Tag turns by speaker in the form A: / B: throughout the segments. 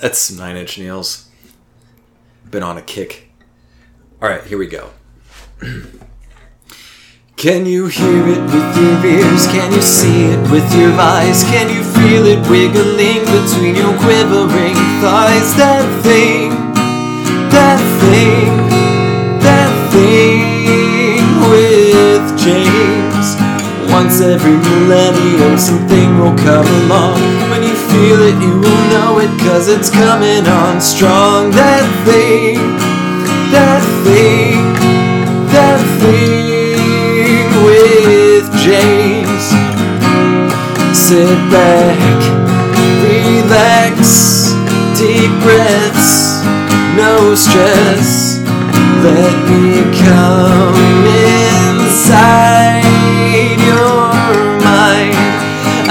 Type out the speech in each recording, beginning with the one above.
A: That's Nine Inch Nails. Been on a kick. All right, here we go. Can you hear it with your ears? Can you see it with your eyes? Can you feel it wiggling between your quivering thighs? That thing, that thing, James. Once every millennium, something will come along. When you feel it, you will know it, cause it's coming on strong. That thing, that thing, that thing with James. Sit back, relax, deep breaths, no stress. Let me come inside your mind.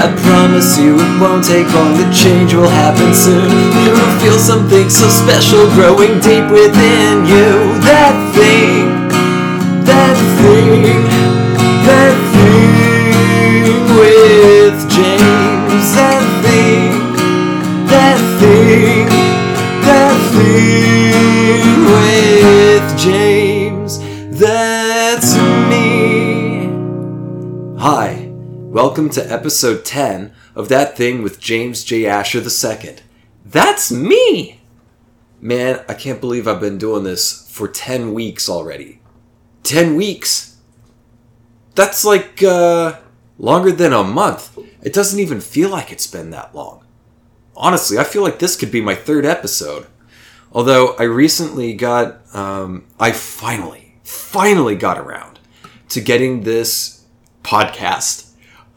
A: I promise you it won't take long, the change will happen soon. You'll feel something so special growing deep within you. That thing, that thing, welcome to episode 10 of That Thing with James J. Asher II. That's me! Man, I can't believe I've been doing this for 10 weeks already. 10 weeks? That's like, uh, longer than a month. It doesn't even feel like it's been that long. Honestly, I feel like this could be my third episode. Although I recently got, um, I finally, finally got around to getting this podcast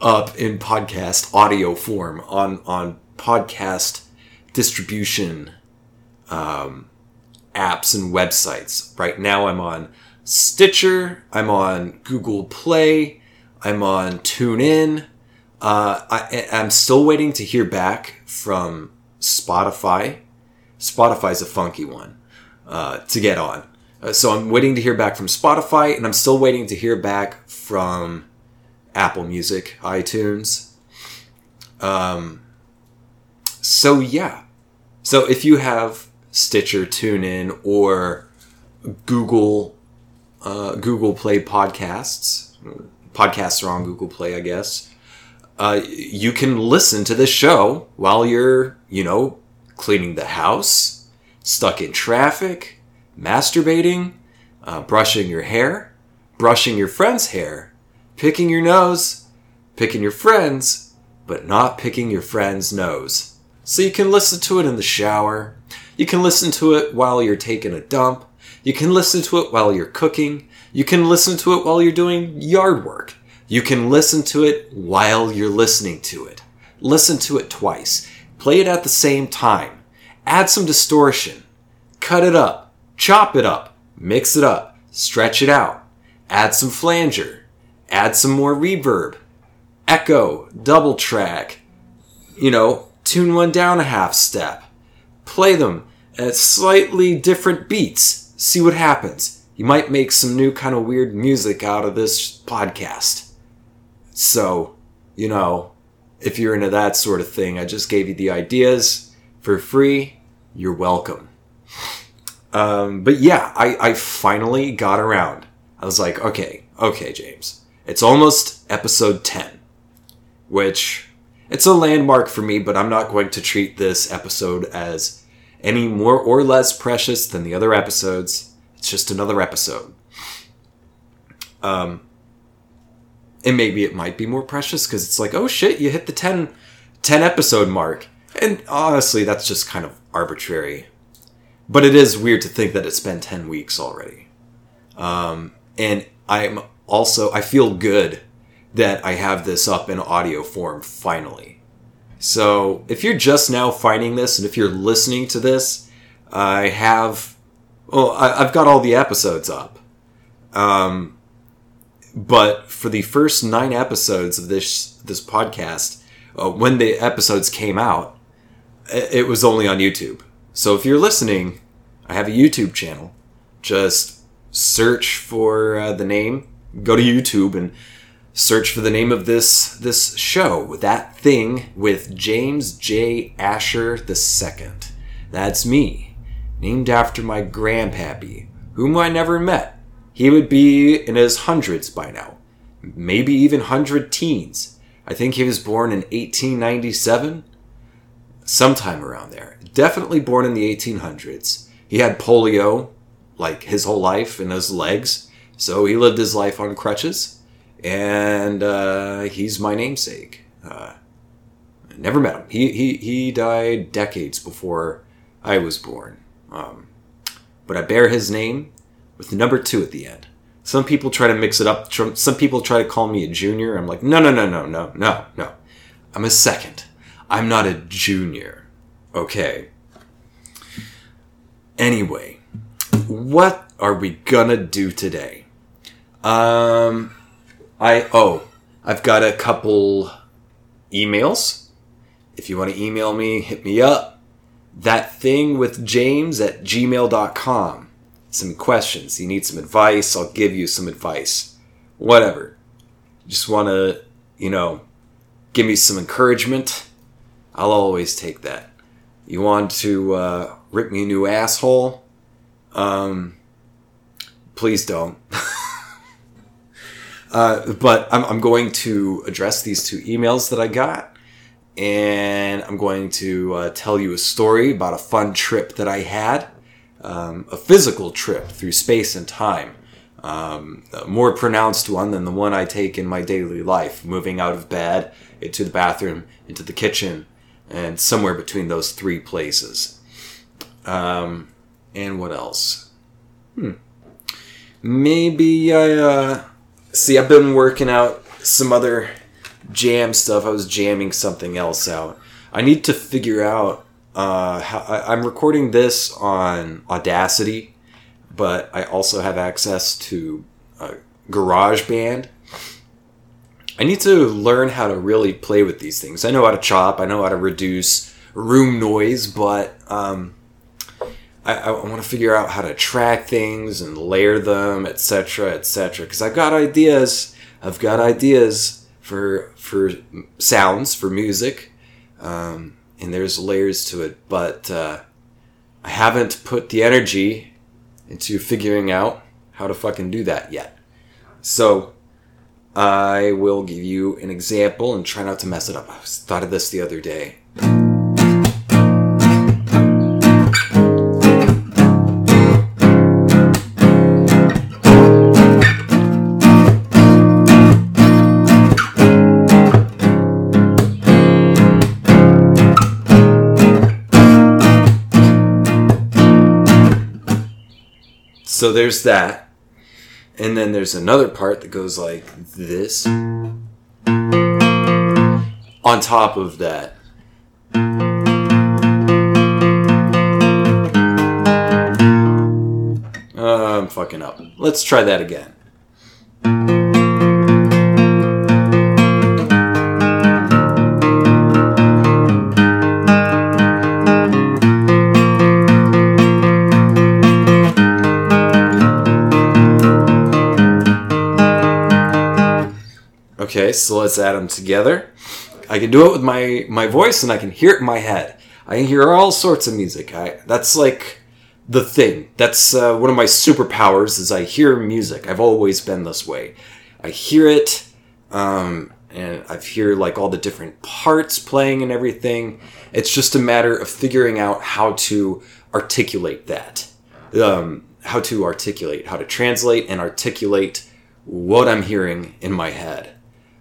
A: up in podcast audio form on, on podcast distribution um, apps and websites. Right now I'm on Stitcher, I'm on Google Play, I'm on TuneIn. Uh, I, I'm still waiting to hear back from Spotify. Spotify's a funky one uh, to get on. Uh, so I'm waiting to hear back from Spotify, and I'm still waiting to hear back from Apple Music, iTunes. Um, so yeah. So if you have Stitcher, TuneIn, or Google uh, Google Play podcasts, podcasts are on Google Play, I guess. Uh, you can listen to this show while you're, you know, cleaning the house, stuck in traffic, masturbating, uh, brushing your hair, brushing your friend's hair, picking your nose, picking your friend's, but not picking your friend's nose. So you can listen to it in the shower. You can listen to it while you're taking a dump. You can listen to it while you're cooking. You can listen to it while you're doing yard work. You can listen to it while you're listening to it. Listen to it twice. Play it at the same time. Add some distortion. Cut it up. Chop it up. Mix it up. Stretch it out. Add some flanger. Add some more reverb. Echo. Double track. You know, tune one down a half step. Play them at slightly different beats. See what happens. You might make some new kind of weird music out of this podcast. So, you know, if you're into that sort of thing, I just gave you the ideas for free. You're welcome. Um, but yeah, I, I finally got around. I was like, okay, okay, James. It's almost episode 10, which it's a landmark for me, but I'm not going to treat this episode as any more or less precious than the other episodes. It's just another episode. Um, and maybe it might be more precious because it's like, oh shit, you hit the 10, 10 episode mark. And honestly, that's just kind of arbitrary. But it is weird to think that it's been 10 weeks already. Um, and I'm also, I feel good that I have this up in audio form finally. So if you're just now finding this, and if you're listening to this, I have, well, I, have got all the episodes up. Um, but for the first nine episodes of this this podcast, uh, when the episodes came out, it was only on YouTube. So if you're listening, I have a YouTube channel. Just search for uh, the name. Go to YouTube and search for the name of this this show. That thing with James J. Asher II. That's me, named after my grandpappy, whom I never met. He would be in his hundreds by now, maybe even hundred teens. I think he was born in 1897, sometime around there. Definitely born in the 1800s. He had polio, like his whole life, in his legs, so he lived his life on crutches and uh, he's my namesake. Uh, never met him. He, he, he died decades before I was born. Um, but I bear his name with number two at the end. Some people try to mix it up. Some people try to call me a junior. I'm like, no, no, no, no, no, no, no. I'm a second. I'm not a junior. Okay. Anyway, what are we gonna do today? Um, I oh, I've got a couple emails. If you want to email me, hit me up. That thing with James at gmail.com. Some questions. You need some advice, I'll give you some advice. Whatever. Just want to, you know, give me some encouragement. I'll always take that. You want to uh, rip me a new asshole? Um, please don't. Uh, but I'm, I'm going to address these two emails that I got, and I'm going to uh, tell you a story about a fun trip that I had, um, a physical trip through space and time. Um, a more pronounced one than the one I take in my daily life, moving out of bed, into the bathroom, into the kitchen, and somewhere between those three places. Um, and what else? Hmm. Maybe I, uh, See, I've been working out some other jam stuff. I was jamming something else out. I need to figure out uh, how I, I'm recording this on Audacity, but I also have access to uh, GarageBand. I need to learn how to really play with these things. I know how to chop. I know how to reduce room noise, but um, I, I want to figure out how to track things and layer them, etc., etc. Because I've got ideas. I've got ideas for for sounds for music, um, and there's layers to it. But uh, I haven't put the energy into figuring out how to fucking do that yet. So I will give you an example and try not to mess it up. I thought of this the other day. So there's that. And then there's another part that goes like this. On top of that. Uh, I'm fucking up. Let's try that again. Okay, so let's add them together. I can do it with my my voice, and I can hear it in my head. I can hear all sorts of music. I that's like the thing. That's uh, one of my superpowers. Is I hear music. I've always been this way. I hear it, um, and I hear like all the different parts playing and everything. It's just a matter of figuring out how to articulate that. Um, how to articulate, how to translate and articulate what I'm hearing in my head.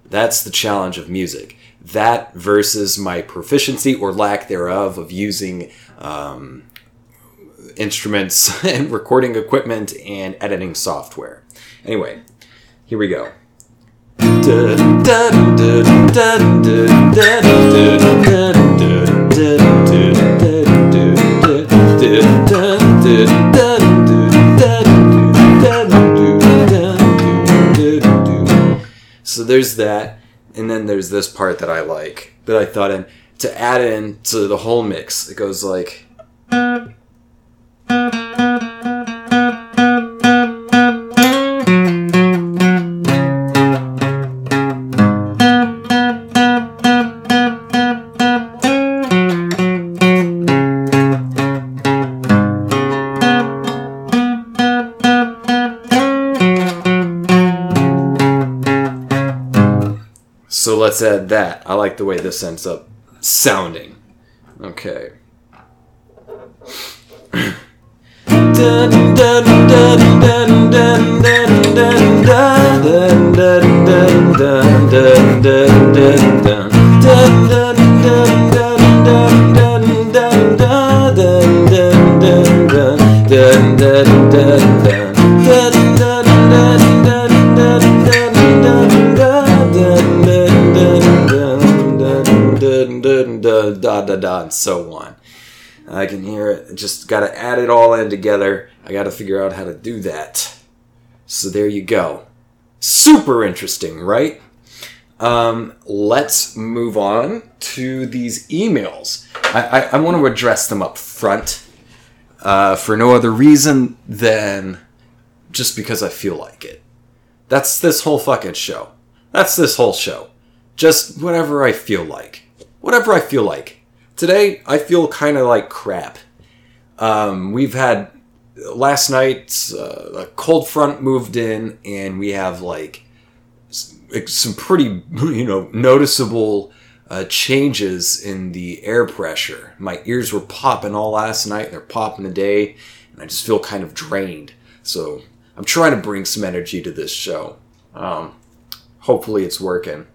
A: That's the challenge of music. That versus my proficiency or lack thereof of using um, instruments and recording equipment and editing software. Anyway, here we go. So there's that, and then there's this part that I like that I thought in to add in to the whole mix. It goes like. Let's add that. I like the way this ends up sounding. Okay. da da da and so on. I can hear it. Just got to add it all in together. I got to figure out how to do that. So there you go. Super interesting, right? Um, let's move on to these emails. I, I, I want to address them up front uh, for no other reason than just because I feel like it. That's this whole fucking show. That's this whole show. Just whatever I feel like whatever I feel like. Today, I feel kind of like crap. Um, we've had last night uh, a cold front moved in, and we have like some pretty you know noticeable uh, changes in the air pressure. My ears were popping all last night; they're popping today, and I just feel kind of drained. So I'm trying to bring some energy to this show. Um, hopefully, it's working.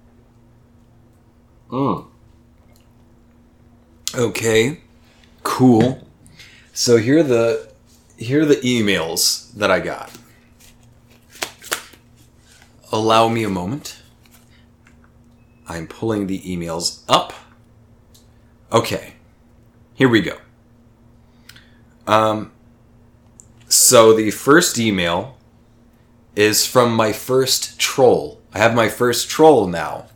A: Mm. Okay, cool. So here are the here are the emails that I got. Allow me a moment. I'm pulling the emails up. Okay, here we go. Um, so the first email is from my first troll. I have my first troll now,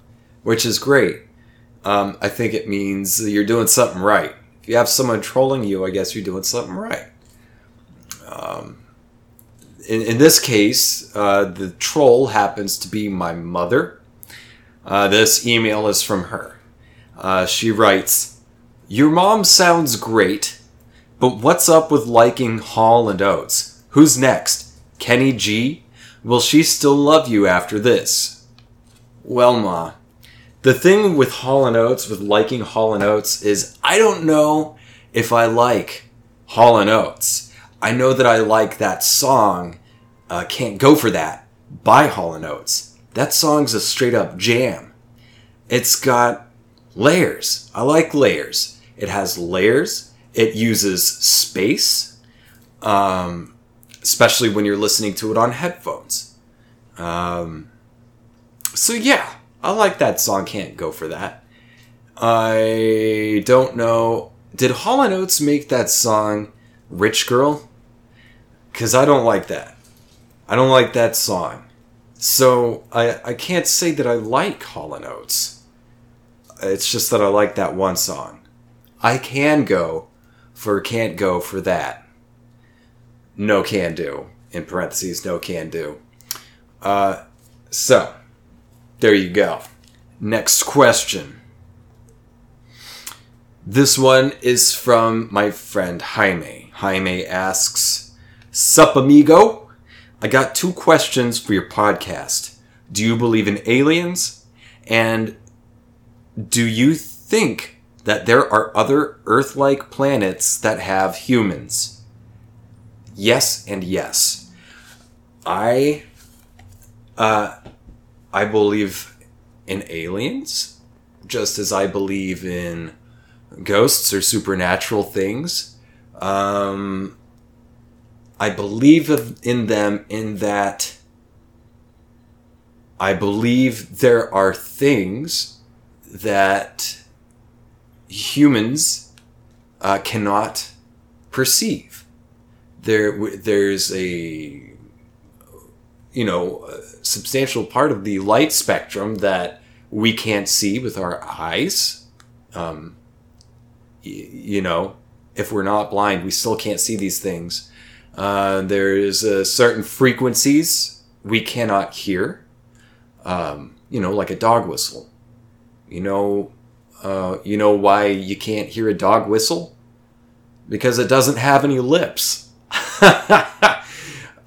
A: which is great um, I think it means you're doing something right. If you have someone trolling you, I guess you're doing something right. Um, in, in this case, uh, the troll happens to be my mother. Uh, this email is from her. Uh, she writes, Your mom sounds great, but what's up with liking Hall and Oates? Who's next? Kenny G? Will she still love you after this? Well, Ma, the thing with Hall and Oates, with liking Hall and Oates, is I don't know if I like Hall and Oates. I know that I like that song, uh, "Can't Go for That" by Hall and Oates. That song's a straight up jam. It's got layers. I like layers. It has layers. It uses space, um, especially when you're listening to it on headphones. Um, so yeah, I like that song. Can't go for that. I don't know. Did Hall and Oates make that song "Rich Girl"? Because I don't like that. I don't like that song. So I I can't say that I like Hall and Oates. It's just that I like that one song. I can go for can't go for that. No can do. In parentheses, no can do. Uh, so there you go. Next question. This one is from my friend Jaime. Jaime asks, Sup, amigo? I got two questions for your podcast. Do you believe in aliens? And do you think that there are other Earth like planets that have humans? Yes, and yes. I uh, I believe in aliens, just as I believe in ghosts or supernatural things. Um, I believe in them in that I believe there are things that humans uh, cannot perceive. There, there's a you know substantial part of the light spectrum that we can't see with our eyes. Um, y- you know, if we're not blind, we still can't see these things. Uh, there's uh, certain frequencies we cannot hear. Um, you know, like a dog whistle. You know, uh, you know why you can't hear a dog whistle? Because it doesn't have any lips.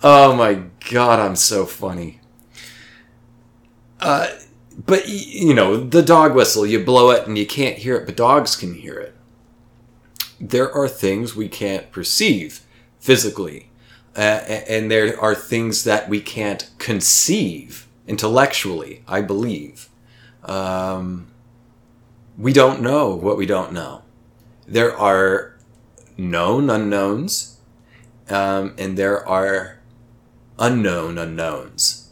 A: oh my god, I'm so funny. Uh, but you know, the dog whistle, you blow it and you can't hear it, but dogs can hear it. There are things we can't perceive physically, uh, and there are things that we can't conceive intellectually, I believe. Um, we don't know what we don't know. There are known unknowns, um, and there are unknown unknowns.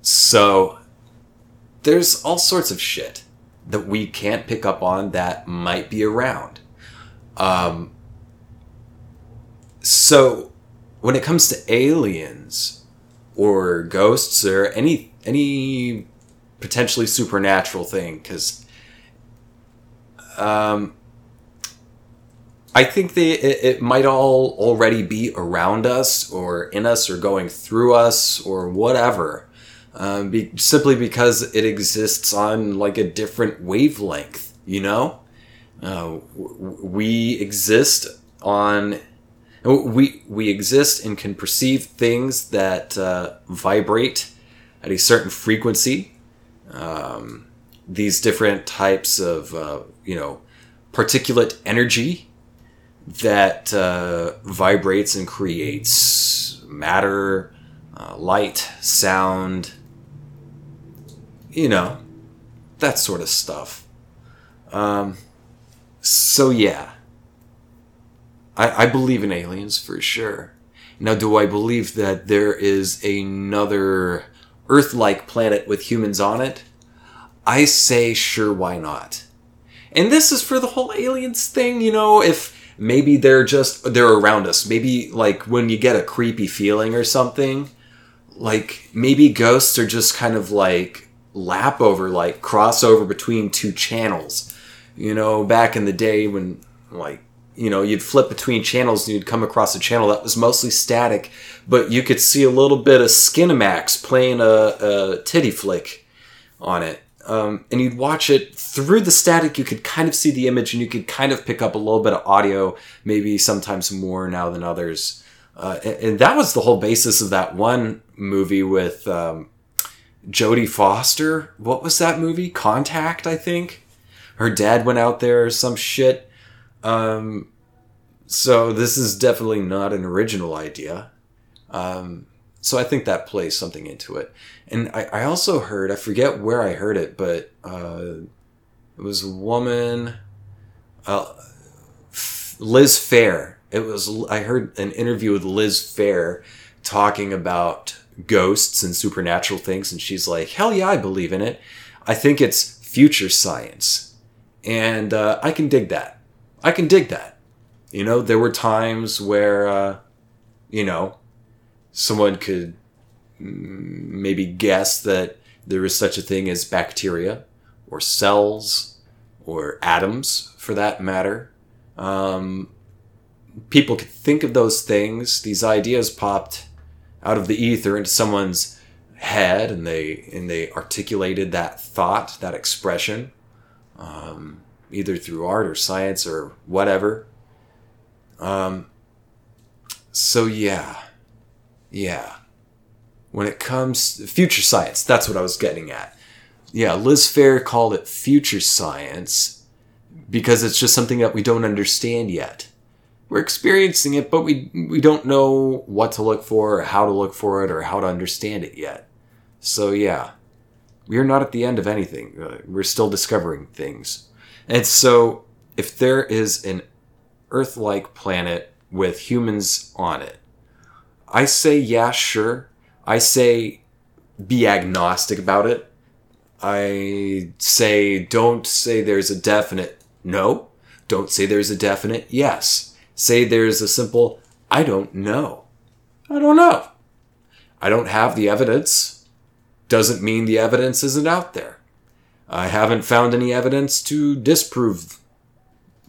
A: So there's all sorts of shit that we can't pick up on that might be around. Um, so when it comes to aliens or ghosts or any any potentially supernatural thing, because um, I think they it, it might all already be around us or in us or going through us or whatever. Um, be, simply because it exists on like a different wavelength, you know. Uh, we exist on we we exist and can perceive things that uh, vibrate at a certain frequency. Um, these different types of uh, you know particulate energy that uh, vibrates and creates matter, uh, light, sound, you know, that sort of stuff. Um, so yeah, I, I believe in aliens for sure. Now, do I believe that there is another Earth-like planet with humans on it? I say sure, why not? And this is for the whole aliens thing, you know, if maybe they're just they're around us. Maybe like when you get a creepy feeling or something, like maybe ghosts are just kind of like lap over, like crossover between two channels. You know, back in the day when like you know you'd flip between channels and you'd come across a channel that was mostly static, but you could see a little bit of Skinemax playing a, a titty flick on it. Um, and you'd watch it through the static. You could kind of see the image, and you could kind of pick up a little bit of audio, maybe sometimes more now than others. Uh, and, and that was the whole basis of that one movie with um, Jodie Foster. What was that movie? Contact, I think. Her dad went out there or some shit. Um, so this is definitely not an original idea. Um, so I think that plays something into it. And I, I also heard, I forget where I heard it, but uh, it was a woman, uh, Liz Phair. It was, I heard an interview with Liz Phair talking about ghosts and supernatural things. And she's like, hell yeah, I believe in it. I think it's future science. And uh, I can dig that. I can dig that. You know, there were times where, uh, you know, someone could maybe guess that there is such a thing as bacteria or cells or atoms for that matter. Um, people could think of those things. These ideas popped out of the ether into someone's head, and they and they articulated that thought, that expression, um, either through art or science or whatever. Um, so yeah, yeah. When it comes future science, that's what I was getting at. Yeah, Liz Phair called it future science because it's just something that we don't understand yet. We're experiencing it, but we we don't know what to look for, or how to look for it, or how to understand it yet. So yeah, we are not at the end of anything. Uh, we're still discovering things. And so, if there is an Earth-like planet with humans on it, I say yeah, sure. I say be agnostic about it. I say don't say there's a definite no. Don't say there's a definite yes. Say there's a simple I don't know. I don't know. I don't have the evidence. Doesn't mean the evidence isn't out there. I haven't found any evidence to disprove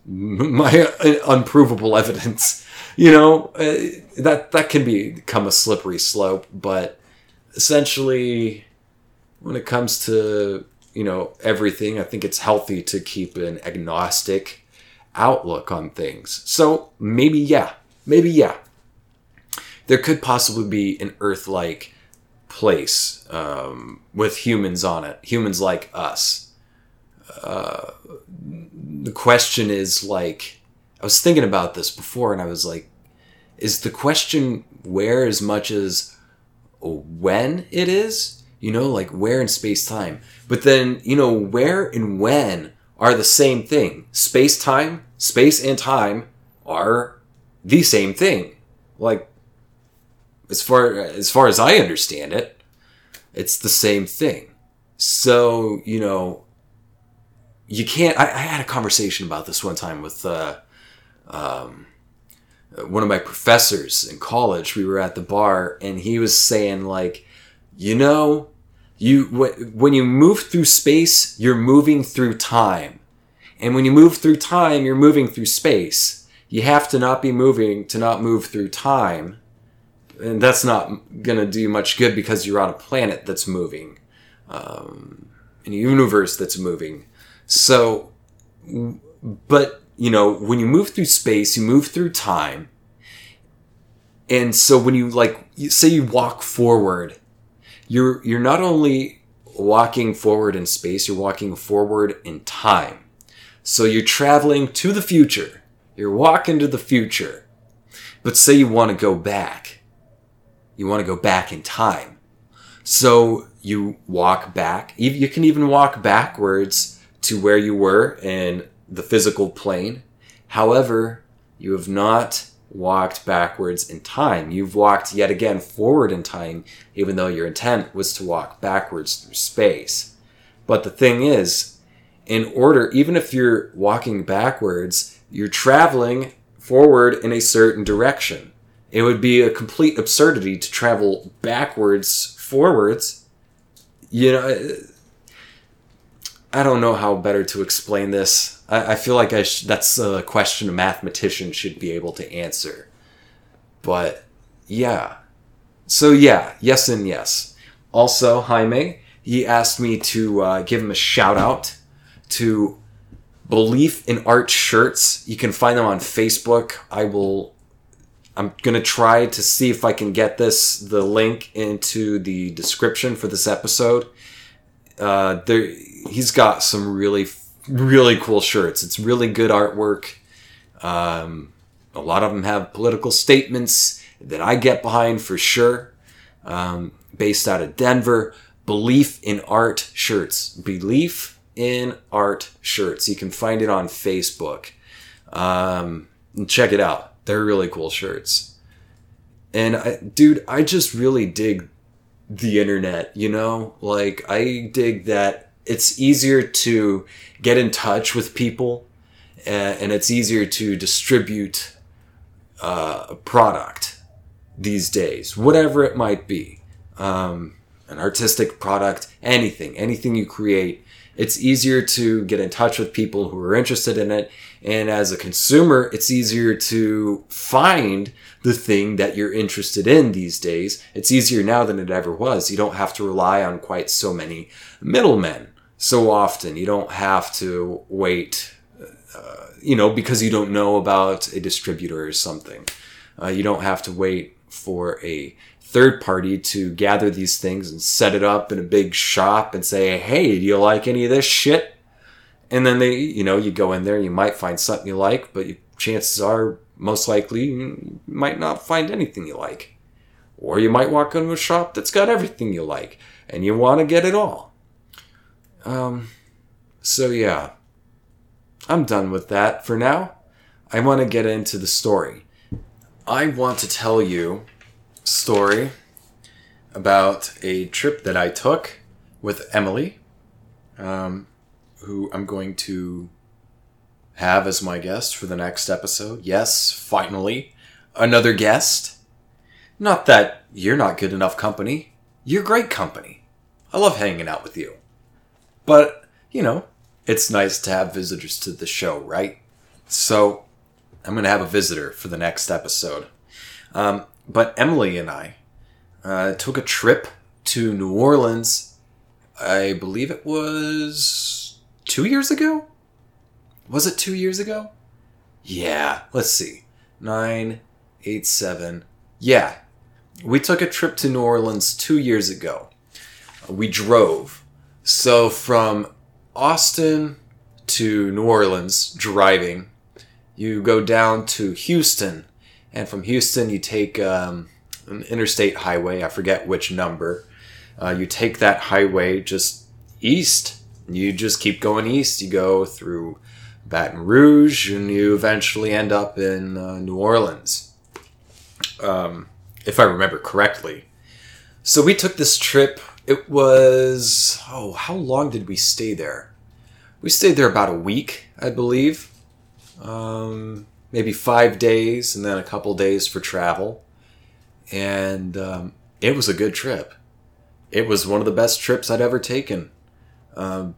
A: my uh, unprovable evidence. You know, uh, that that can become a slippery slope, but essentially when it comes to, you know, everything, I think it's healthy to keep an agnostic outlook on things. So, maybe yeah. Maybe yeah. There could possibly be an Earth-like place um, with humans on it, humans like us. Uh, the question is like, I was thinking about this before, and I was like, is the question where as much as when it is? You know, like where in space time. But then, you know, where and when are the same thing. Space time, space and time are the same thing. Like as far as far as I understand it, it's the same thing. So, you know, you can't. I, I had a conversation about this one time with uh, um, one of my professors in college. We were at the bar, and he was saying, like, you know, you when you move through space, you're moving through time, and when you move through time, you're moving through space. You have to not be moving to not move through time and that's not gonna do much good because you're on a planet that's moving, um, in a universe that's moving. So, but you know, when you move through space, you move through time, and so when you like, say you walk forward, you're you're not only walking forward in space, you're walking forward in time. So you're traveling to the future. You're walking to the future. But say you want to go back you want to go back in time. So you walk back. You can even walk backwards to where you were in the physical plane. However, you have not walked backwards in time. You've walked yet again forward in time, even though your intent was to walk backwards through space. But the thing is, in order, even if you're walking backwards, you're traveling forward in a certain direction. It would be a complete absurdity to travel backwards, forwards. You know, I don't know how better to explain this. I, I feel like I sh- that's a question a mathematician should be able to answer. But yeah. So yeah, yes and yes. Also, Jaime, he asked me to uh, give him a shout out to Belief in Art shirts. You can find them on Facebook. I will I'm gonna try to see if I can get this the link into the description for this episode. Uh, there, he's got some really really cool shirts. It's really good artwork. Um, a lot of them have political statements that I get behind for sure. Um, based out of Denver, Belief in Art shirts. Belief in Art shirts. You can find it on Facebook. Um, check it out they're really cool shirts. And I, dude, I just really dig the internet, you know? Like, I dig that it's easier to get in touch with people and it's easier to distribute uh, a product these days, whatever it might be. Um, an artistic product, anything, anything you create it's easier to get in touch with people who are interested in it. And as a consumer, it's easier to find the thing that you're interested in these days. It's easier now than it ever was. You don't have to rely on quite so many middlemen so often. You don't have to wait, uh, you know, because you don't know about a distributor or something. Uh, you don't have to wait for a third party to gather these things and set it up in a big shop and say, hey, do you like any of this shit? And then they, you know, you go in there, you might find something you like, but you, chances are, most likely, you might not find anything you like. Or you might walk into a shop that's got everything you like, and you want to get it all. Um, so yeah, I'm done with that for now. I want to get into the story. I want to tell you story about a trip that I took with Emily, um, who I'm going to have as my guest for the next episode. Yes, finally, another guest. Not that you're not good enough company, you're great company. I love hanging out with you. But, you know, it's nice to have visitors to the show, right? So, I'm going to have a visitor for the next episode. Um, but Emily and I uh, took a trip to New Orleans. I believe it was two years ago. Was it two years ago? Yeah. Let's see. Nine, eight, seven. Yeah. We took a trip to New Orleans two years ago. We drove. So from Austin to New Orleans, driving, you go down to Houston, and from Houston you take um, an interstate highway. I forget which number. Uh, you take that highway just east. You just keep going east. You go through Baton Rouge, and you eventually end up in uh, New Orleans, um, if I remember correctly. So we took this trip. It was oh, how long did we stay there? We stayed there about a week, I believe um, maybe five days, and then a couple days for travel. And um, it was a good trip. It was one of the best trips I'd ever taken. Um,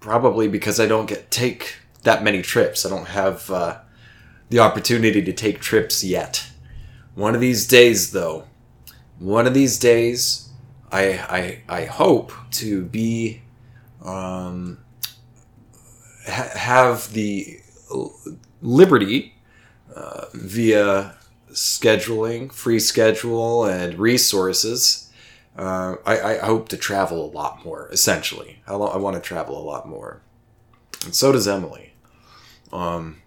A: probably because I don't get take that many trips. I don't have uh, the opportunity to take trips yet. One of these days, though, one of these days, I I, I hope to be um, ha- have the liberty uh, via scheduling, free schedule, and resources. Uh, I, I, hope to travel a lot more, essentially. I, lo- I want to travel a lot more. And so does Emily. Um,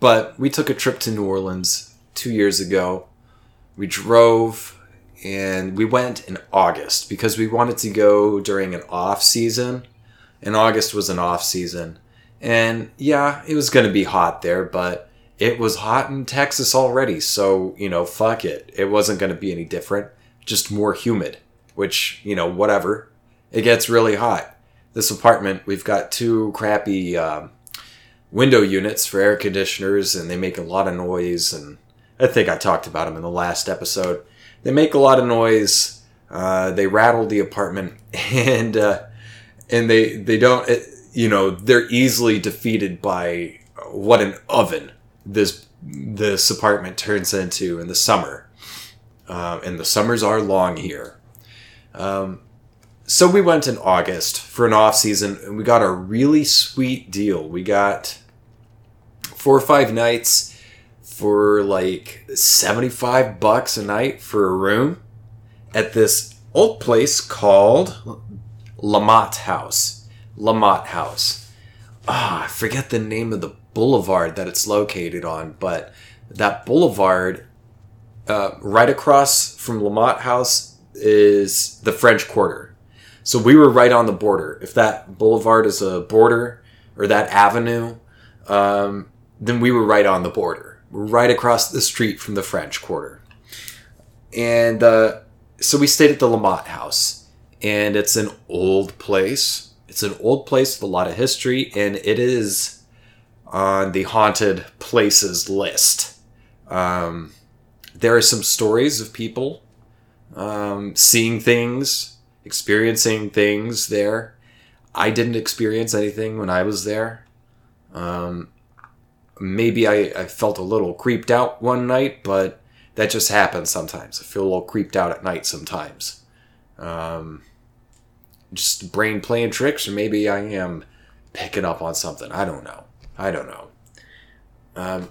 A: but we took a trip to New Orleans two years ago. We drove and we went in August because we wanted to go during an off season. And August was an off season. And yeah, it was going to be hot there, but it was hot in Texas already. So, you know, fuck it. It wasn't going to be any different. Just more humid, which, you know, whatever. It gets really hot. This apartment, we've got two crappy um, window units for air conditioners, and they make a lot of noise. And I think I talked about them in the last episode. They make a lot of noise. Uh, they rattle the apartment, and uh, and they they don't. It, you know they're easily defeated by what an oven this this apartment turns into in the summer um, and the summers are long here um, so we went in august for an off season and we got a really sweet deal we got four or five nights for like 75 bucks a night for a room at this old place called Lamothe House Lamothe House. Ah, oh, I forget the name of the boulevard that it's located on, but that boulevard, uh, right across from Lamothe House, is the French Quarter. So we were right on the border. If that boulevard is a border or that avenue, um, then we were right on the border. Right across the street from the French Quarter. And uh, so we stayed at the Lamothe House, and it's an old place it's an old place with a lot of history, and it is on the haunted places list. Um, there are some stories of people um, seeing things, experiencing things there. I didn't experience anything when I was there. Um, maybe I, I felt a little creeped out one night, but that just happens sometimes. I feel a little creeped out at night sometimes. Um, just brain playing tricks, or maybe I am picking up on something. I don't know. I don't know. Um,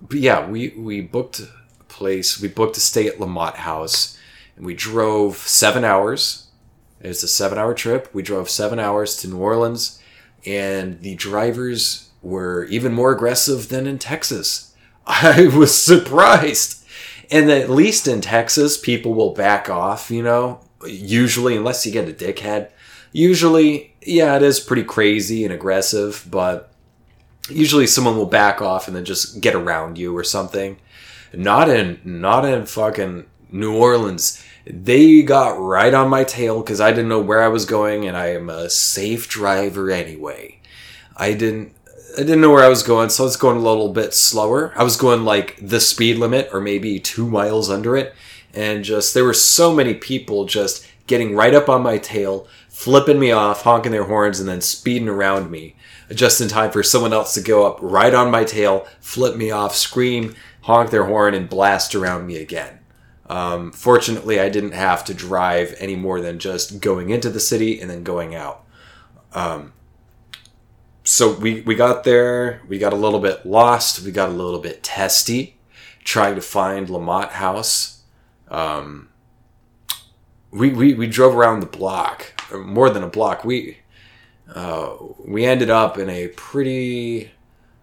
A: but yeah, we we booked a place. We booked a stay at Lamothe House, and we drove seven hours. It's a seven-hour trip. We drove seven hours to New Orleans, and the drivers were even more aggressive than in Texas. I was surprised. And at least in Texas, people will back off, you know, usually, unless you get a dickhead, usually, yeah, it is pretty crazy and aggressive, but usually someone will back off and then just get around you or something. Not in, not in fucking New Orleans. They got right on my tail because I didn't know where I was going, and I am a safe driver anyway. I didn't. I didn't know where I was going, so I was going a little bit slower. I was going like the speed limit, or maybe two miles under it, and just there were so many people just getting right up on my tail, flipping me off, honking their horns, and then speeding around me just in time for someone else to go up right on my tail, flip me off, scream, honk their horn, and blast around me again. Um, fortunately, I didn't have to drive any more than just going into the city and then going out. Um, so we, we got there, we got a little bit lost, we got a little bit testy trying to find Lamothe House. Um, we, we, we drove around the block, more than a block. We, uh, we ended up in a pretty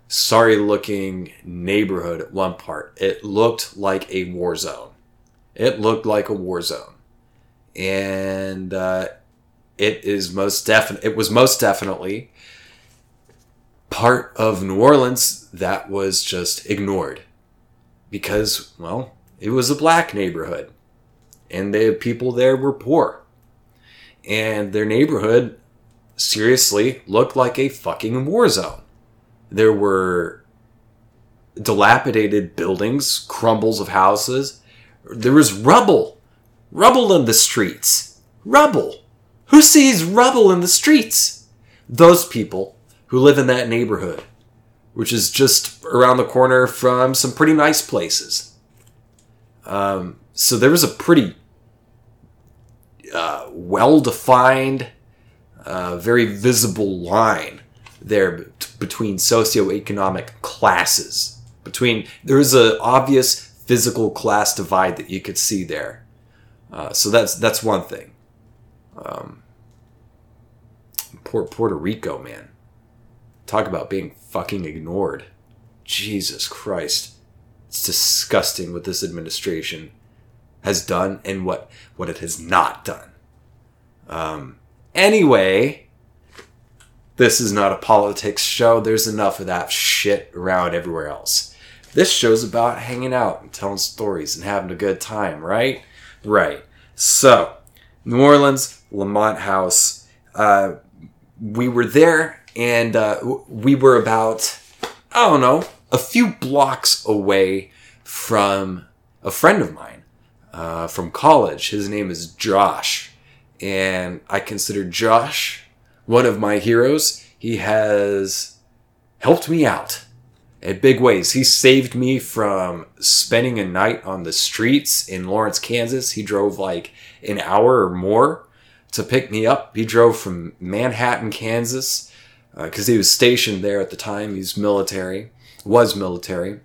A: sorry looking neighborhood at one part. It looked like a war zone. It looked like a war zone. And uh, it is most definite it was most definitely part of New Orleans that was just ignored. Because, well, it was a black neighborhood. And the people there were poor. And their neighborhood seriously looked like a fucking war zone. There were dilapidated buildings, crumbles of houses. There was rubble. Rubble in the streets. Rubble. Who sees rubble in the streets? Those people who live in that neighborhood, which is just around the corner from some pretty nice places. Um, so there was a pretty uh, well defined uh, very visible line there between socioeconomic classes. Between there is an obvious physical class divide that you could see there. Uh, so that's that's one thing. Um, Puerto Rico, man. Talk about being fucking ignored. Jesus Christ. It's disgusting what this administration has done and what, what it has not done. Um, Anyway, this is not a politics show. There's enough of that shit around everywhere else. This show's about hanging out and telling stories and having a good time, right? Right. So, New Orleans, Lamothe House. Uh, we were there and uh, we were about, I don't know, a few blocks away from a friend of mine uh, from college. His name is Josh and I consider Josh one of my heroes. He has helped me out in big ways. He saved me from spending a night on the streets in Lawrence, Kansas. He drove like an hour or more to pick me up. He drove from Manhattan, Kansas, because uh, he was stationed there at the time. He's military, was military.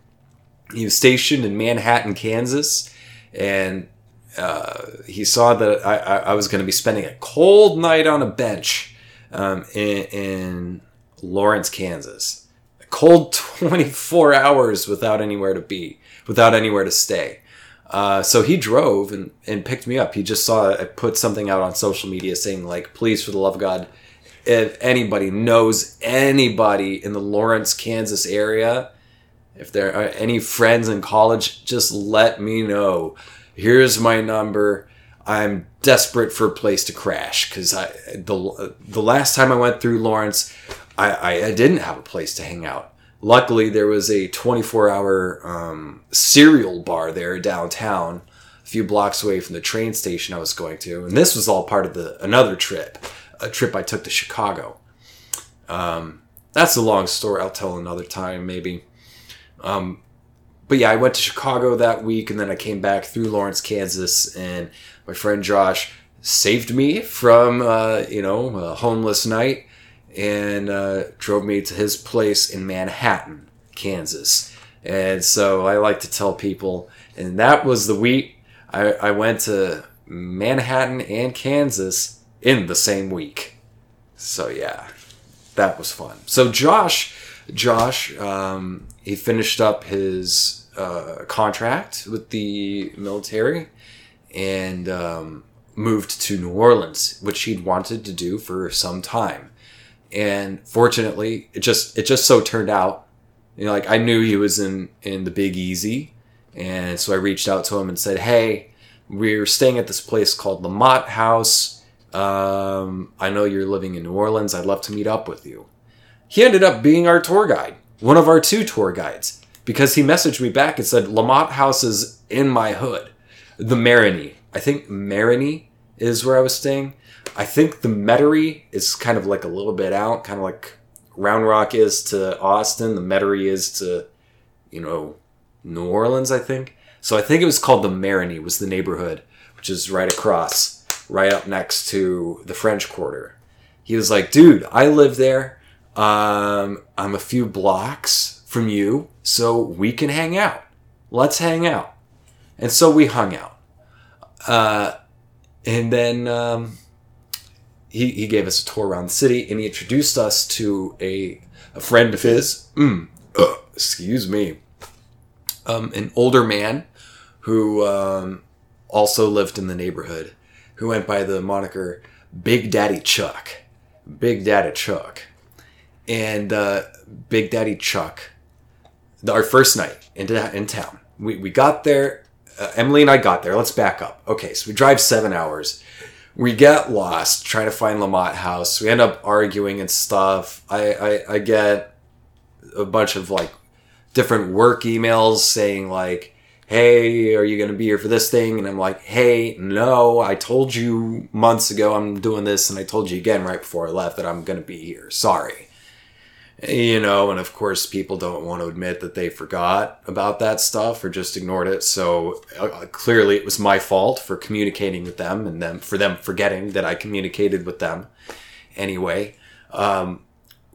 A: He was stationed in Manhattan, Kansas, and uh, he saw that I, I was going to be spending a cold night on a bench um, in, in Lawrence, Kansas. A cold 24 hours without anywhere to be, without anywhere to stay. Uh, so he drove and, and picked me up. He just saw I put something out on social media saying like, please, for the love of God, if anybody knows anybody in the Lawrence, Kansas area, if there are any friends in college, just let me know here's my number. I'm desperate for a place to crash because I the the last time I went through Lawrence, I, I, I didn't have a place to hang out. Luckily, there was a 24 hour um, cereal bar there downtown, a few blocks away from the train station I was going to, and this was all part of the another trip, a trip I took to Chicago. Um, that's a long story. I'll tell another time, maybe. Um, but yeah, I went to Chicago that week and then I came back through Lawrence, Kansas, and my friend Josh saved me from, uh, you know, a homeless night and uh, drove me to his place in Manhattan, Kansas. And so I like to tell people, and that was the week I, I went to Manhattan and Kansas in the same week. So yeah, that was fun. So Josh, Josh, um, he finished up his uh, contract with the military and um, moved to New Orleans, which he'd wanted to do for some time. And fortunately, it just it just so turned out. You know, like I knew he was in in the Big Easy, and so I reached out to him and said, "Hey, we're staying at this place called Lamothe House. Um, I know you're living in New Orleans. I'd love to meet up with you. He ended up being our tour guide, one of our two tour guides, because he messaged me back and said Lamothe House is in my hood, the Marigny. I think Marigny is where I was staying. I think the Metairie is kind of like a little bit out, kind of like Round Rock is to Austin. The Metairie is to, you know, New Orleans, I think. So I think it was called the Marigny was the neighborhood, which is right across, right up next to the French Quarter. He was like, dude, I live there. Um, I'm a few blocks from you, so we can hang out. Let's hang out. And so we hung out. Uh, and then um, he, he gave us a tour around the city and he introduced us to a, a friend of his. Mm, uh, excuse me. Um, an older man who um, also lived in the neighborhood, who went by the moniker Big Daddy Chuck. Big Daddy Chuck. And uh, Big Daddy Chuck, our first night into, in town, we, we got there. Uh, Emily and I got there. Let's back up. Okay, so we drive seven hours. We get lost trying to find Lamothe House. We end up arguing and stuff. I, I, I get a bunch of like different work emails saying like, hey, are you going to be here for this thing? And I'm like, hey, no, I told you months ago I'm doing this, and I told you again right before I left that I'm going to be here. Sorry. You know, and of course, people don't want to admit that they forgot about that stuff or just ignored it. So uh, clearly, it was my fault for communicating with them and them for them forgetting that I communicated with them. Anyway, um,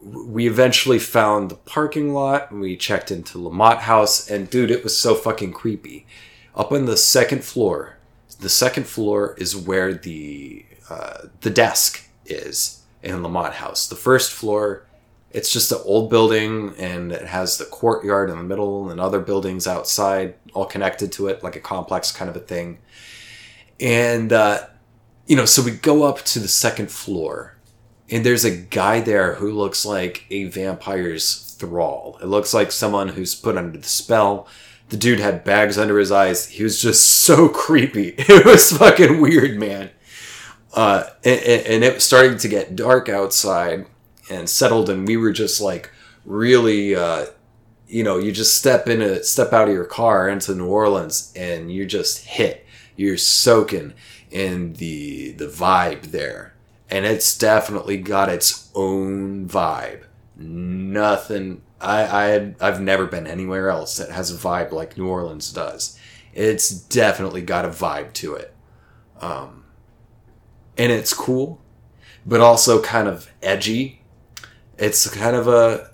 A: we eventually found the parking lot and we checked into Lamothe House and dude, it was so fucking creepy. Up on the second floor, the second floor is where the uh, the desk is in Lamothe House. The first floor, it's just an old building and it has the courtyard in the middle and other buildings outside, all connected to it, like a complex kind of a thing. And uh, you know, so we go up to the second floor and there's a guy there who looks like a vampire's thrall. It looks like someone who's put under the spell. The dude had bags under his eyes. He was just so creepy. It was fucking weird, man. Uh, and, and it was starting to get dark outside and settled, and we were just like really, uh, you know, you just step in a step out of your car into New Orleans, and you just hit. You're soaking in the the vibe there and it's definitely got its own vibe. Nothing. I, I I've never been anywhere else that has a vibe like New Orleans does. It's definitely got a vibe to it, um, and it's cool, but also kind of edgy. It's kind of a,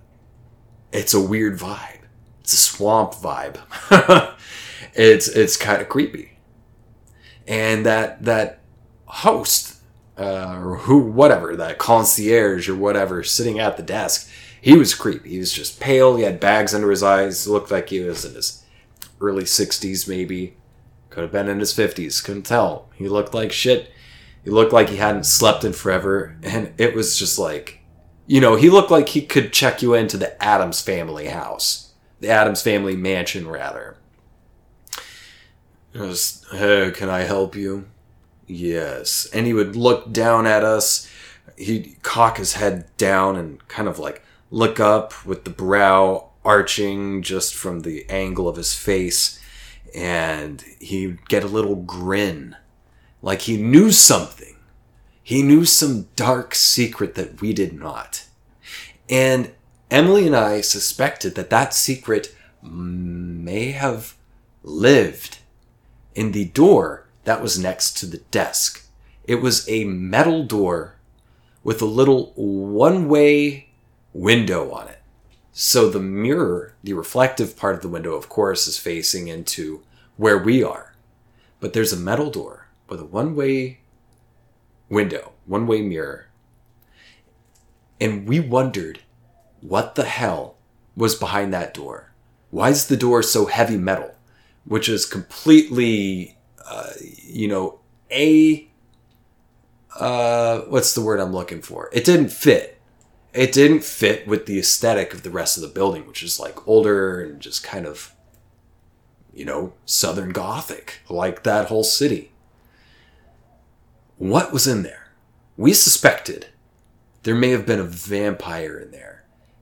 A: it's a weird vibe. It's a swamp vibe. it's it's kind of creepy, and that that host uh, or who, whatever, that concierge or whatever sitting at the desk, he was creepy. He was just pale. He had bags under his eyes. Looked like he was in his early 60s, maybe. Could have been in his 50s. Couldn't tell. He looked like shit. He looked like he hadn't slept in forever. And it was just like, you know, he looked like he could check you into the Addams family house. The Addams family mansion, rather. Was, hey, can I help you? Yes. And he would look down at us. He'd cock his head down and kind of like look up with the brow arching just from the angle of his face. And he'd get a little grin. Like he knew something. He knew some dark secret that we did not. And Emily and I suspected that that secret may have lived in the door that was next to the desk. It was a metal door with a little one way window on it. So the mirror, the reflective part of the window, of course, is facing into where we are. But there's a metal door with a one way window, one way mirror. And we wondered what the hell was behind that door. Why is the door so heavy metal? Which is completely uh, you know, a uh, what's the word I'm looking for? It didn't fit. It didn't fit with the aesthetic of the rest of the building, which is like older and just kind of you know, Southern Gothic, like that whole city. What was in there? We suspected there may have been a vampire in there.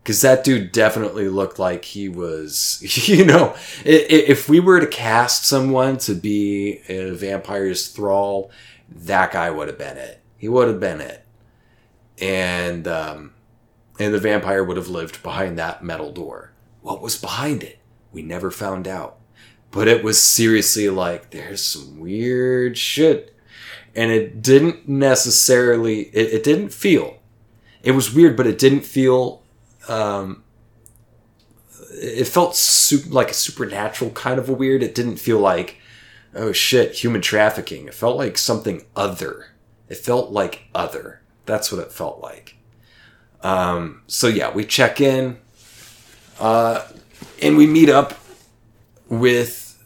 A: Because that dude definitely looked like he was, you know, if we were to cast someone to be a vampire's thrall, that guy would have been it. He would have been it. And, um, and the vampire would have lived behind that metal door. What was behind it? We never found out. But it was seriously like, there's some weird shit. And it didn't necessarily, it, it didn't feel, it was weird, but it didn't feel, um, it felt su- like a supernatural kind of a weird. It didn't feel like, oh shit, human trafficking. It felt like something other. It felt like other. That's what it felt like. Um, so yeah, we check in, uh, and we meet up with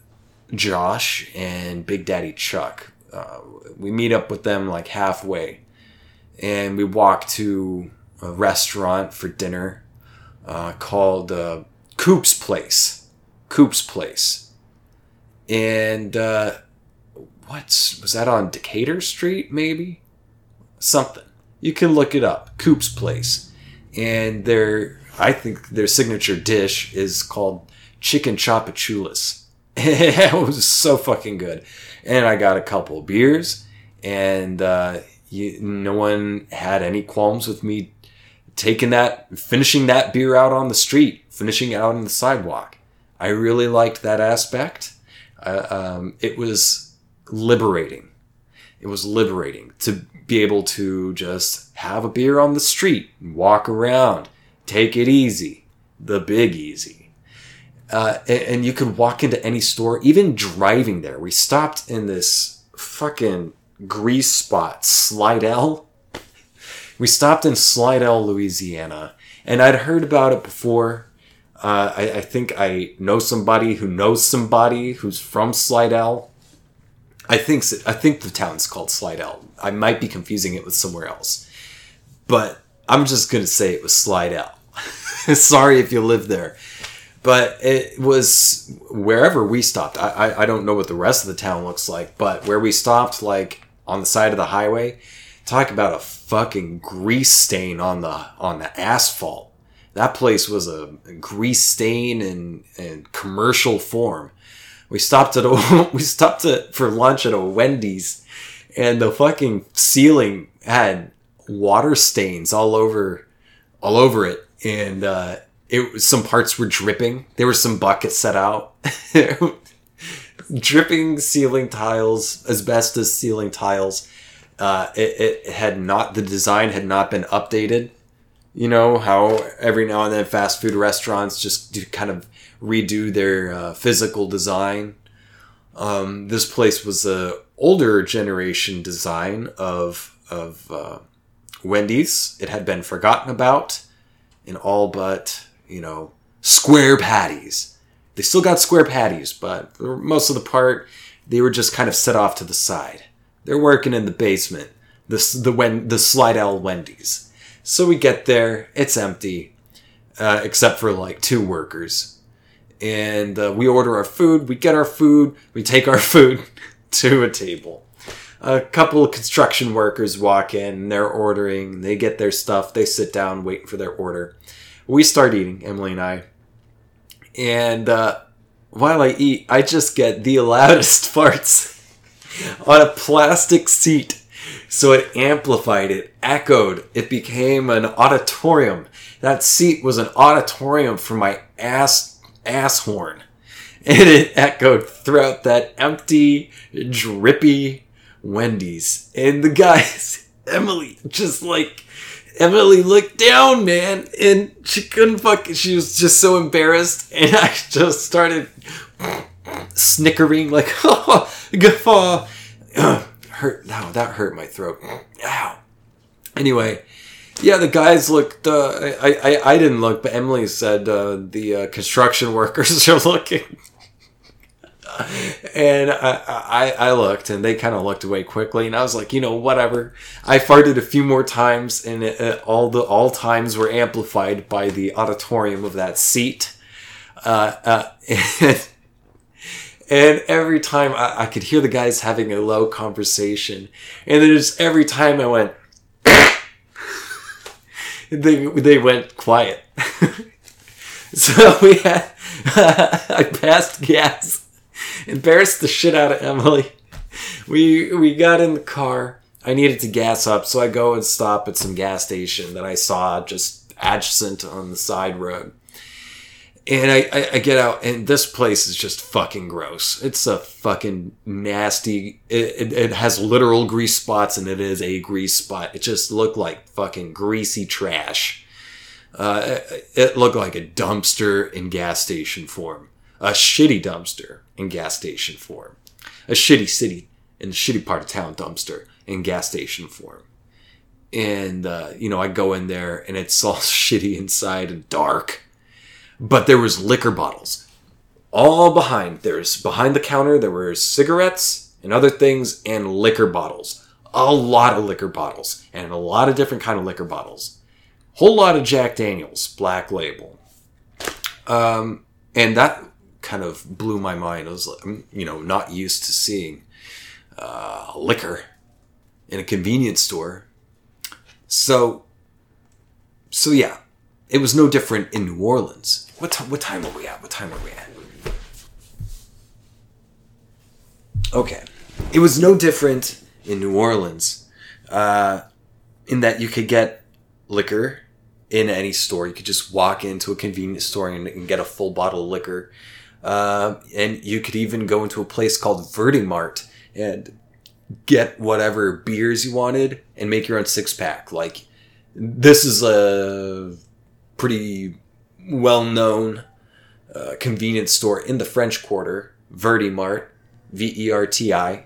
A: Josh and Big Daddy Chuck. Uh, we meet up with them like halfway, and we walk to a restaurant for dinner uh, called uh, Coop's Place. Coop's Place, and uh, what's was that on Decatur Street? Maybe something. You can look it up. Coop's Place, and their I think their signature dish is called chicken Tchoupitoulas. it was so fucking good. And I got a couple beers, and uh, you, no one had any qualms with me taking that, finishing that beer out on the street, finishing it out on the sidewalk. I really liked that aspect. Uh, um, it was liberating. It was liberating to be able to just have a beer on the street, walk around, take it easy, the big easy uh, and, and, you could walk into any store, even driving there. We stopped in this fucking grease spot, Slidell. We stopped in Slidell, Louisiana, and I'd heard about it before. Uh, I, I, think I know somebody who knows somebody who's from Slidell. I think I think the town's called Slidell. I might be confusing it with somewhere else, but I'm just gonna say it was Slidell. Sorry if you live there but it was wherever we stopped. I, I, I don't know what the rest of the town looks like, but where we stopped, like on the side of the highway, talk about a fucking grease stain on the on the asphalt. That place was a, grease stain in, in commercial form. We stopped at a we stopped at, for lunch at a Wendy's, and the fucking ceiling had water stains all over all over it, and uh, it some parts were dripping. There were some buckets set out. dripping ceiling tiles, asbestos ceiling tiles. Uh, it, it had not the design had not been updated. You know how every now and then fast food restaurants just do kind of redo their uh, physical design. Um, this place was a older generation design of of uh, Wendy's. It had been forgotten about in all but you know, square patties. They still got square patties, but for most of the part, they were just kind of set off to the side. They're working in the basement, the the when the Slidell Wendy's. So we get there, it's empty, uh, except for like two workers, and uh, we order our food. We get our food. We take our food to a table. A couple of construction workers walk in. They're ordering. They get their stuff. They sit down, waiting for their order we start eating, Emily and I. And uh, while I eat, I just get the loudest farts on a plastic seat. So it amplified, it echoed, it became an auditorium. That seat was an auditorium for my ass ass horn. And it echoed throughout that empty, drippy Wendy's. And the guys, Emily, just like Emily looked down, man, and she couldn't fuck. She was just so embarrassed, and I just started snickering like, "Oh, guffaw." hurt. No, that hurt my throat. Ow. Anyway, yeah, the guys looked. Uh, I, I I didn't look, but Emily said uh, the uh, construction workers are looking and I, I, I looked and they kind of looked away quickly and I was like, you know, whatever. I farted a few more times and it, it, all the all times were amplified by the auditorium of that seat. Uh, uh, And every time I, I could hear the guys having a low conversation, and then just every time I went, they they went quiet. so we had I passed gas, embarrassed the shit out of Emily. We we got in the car. I needed to gas up, so I go and stop at some gas station that I saw just adjacent on the side road. And I, I, I get out, and this place is just fucking gross. It's a fucking nasty. It, it, it has literal grease spots, and it is a grease spot. It just looked like fucking greasy trash. Uh, it, it looked like a dumpster in gas station form, a shitty dumpster in gas station form, a shitty city in a shitty part of town dumpster in gas station form. And uh, you know, I go in there, and it's all shitty inside and dark but there was liquor bottles. All behind there's behind the counter there were cigarettes and other things and liquor bottles. A lot of liquor bottles and a lot of different kind of liquor bottles. Whole lot of jack daniels black label. Um, and that kind of blew my mind. I was you know not used to seeing uh, liquor in a convenience store. So so yeah it was no different in new orleans what time? What time are we at? What time are we at? Okay, it was no different in New Orleans, uh, in that you could get liquor in any store. You could just walk into a convenience store and, and get a full bottle of liquor, uh, and you could even go into a place called Verti Mart and get whatever beers you wanted and make your own six pack. Like this is a pretty well known uh, convenience store in the French Quarter, Verti Mart, V E R T I.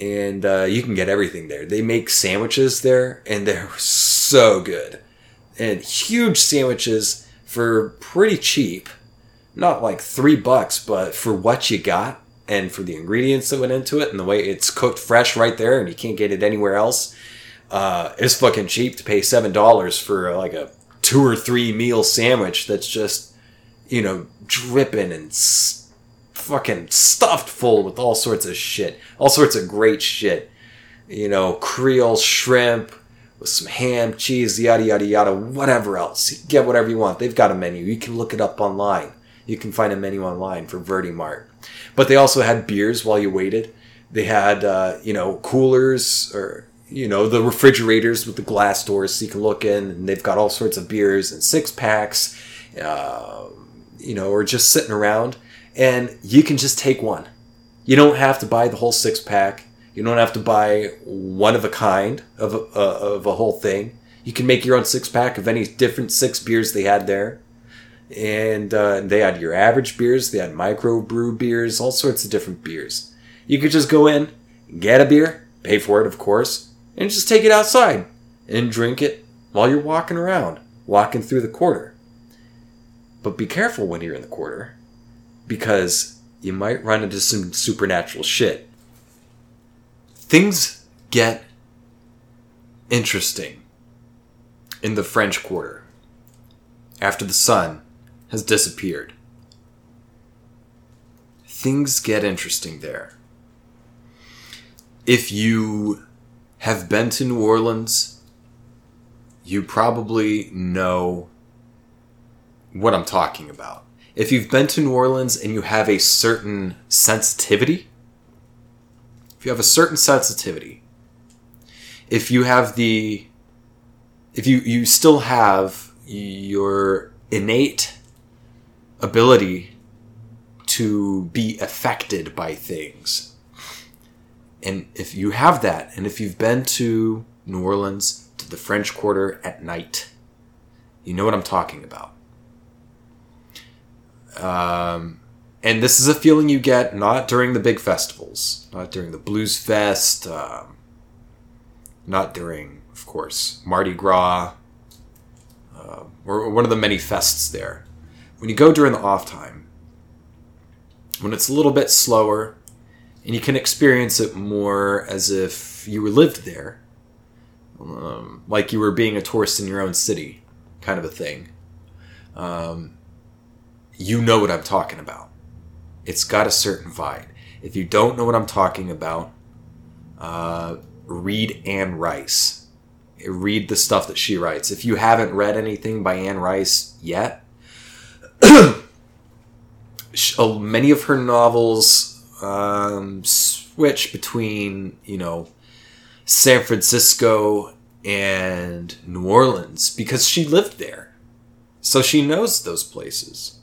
A: And uh, you can get everything there. They make sandwiches there, and they're so good. And huge sandwiches for pretty cheap. Not like three bucks, but for what you got and for the ingredients that went into it and the way it's cooked fresh right there and you can't get it anywhere else, uh, it's fucking cheap to pay $7 for uh, like a two or three meal sandwich that's just, you know, dripping and s- fucking stuffed full with all sorts of shit, all sorts of great shit. You know, Creole shrimp with some ham, cheese, yada yada yada, whatever else. You get whatever you want. They've got a menu. You can look it up online. You can find a menu online for Verti Mart. But they also had beers while you waited. They had, uh, you know, coolers or you know the refrigerators with the glass doors so you can look in and they've got all sorts of beers and six packs uh, you know or just sitting around. And you can just take one. You don't have to buy the whole six pack. You don't have to buy one of a kind of a, of a whole thing. You can make your own six pack of any different six beers they had there. And uh, they had your average beers they had micro brew beers all sorts of different beers. You could just go in get a beer pay for it of course and just take it outside and drink it while you're walking around, walking through the quarter. But be careful when you're in the quarter because you might run into some supernatural shit. Things get interesting in the French Quarter after the sun has disappeared. Things get interesting there. If you have been to New Orleans, you probably know what I'm talking about. If you've been to New Orleans and you have a certain sensitivity, if you have a certain sensitivity, if you have the, if you, you still have your innate ability to be affected by things, and if you have that, and if you've been to New Orleans, to the French Quarter at night, you know what I'm talking about. Um, and this is a feeling you get not during the big festivals, not during the Blues Fest, um, not during, of course, Mardi Gras, uh, or one of the many fests there. When you go during the off time, when it's a little bit slower, and you can experience it more as if you were lived there, um, like you were being a tourist in your own city, kind of a thing. Um, you know what I'm talking about. It's got a certain vibe. If you don't know what I'm talking about, uh, read Anne Rice. Read the stuff that she writes. If you haven't read anything by Anne Rice yet, uh, many of her novels um, switch between, you know, San Francisco and New Orleans because she lived there. So she knows those places.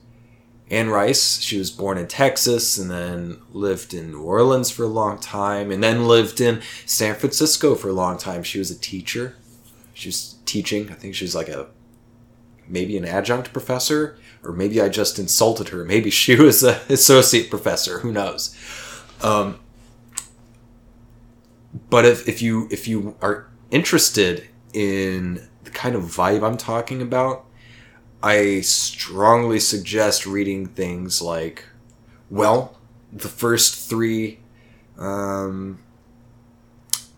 A: Anne Rice, she was born in Texas and then lived in New Orleans for a long time and then lived in San Francisco for a long time. She was a teacher. She was teaching. I think she was like a maybe an adjunct professor or maybe I just insulted her. Maybe she was an associate professor. Who knows? Um, but if, if you if you are interested in the kind of vibe I'm talking about, I strongly suggest reading things like, well, the first three um,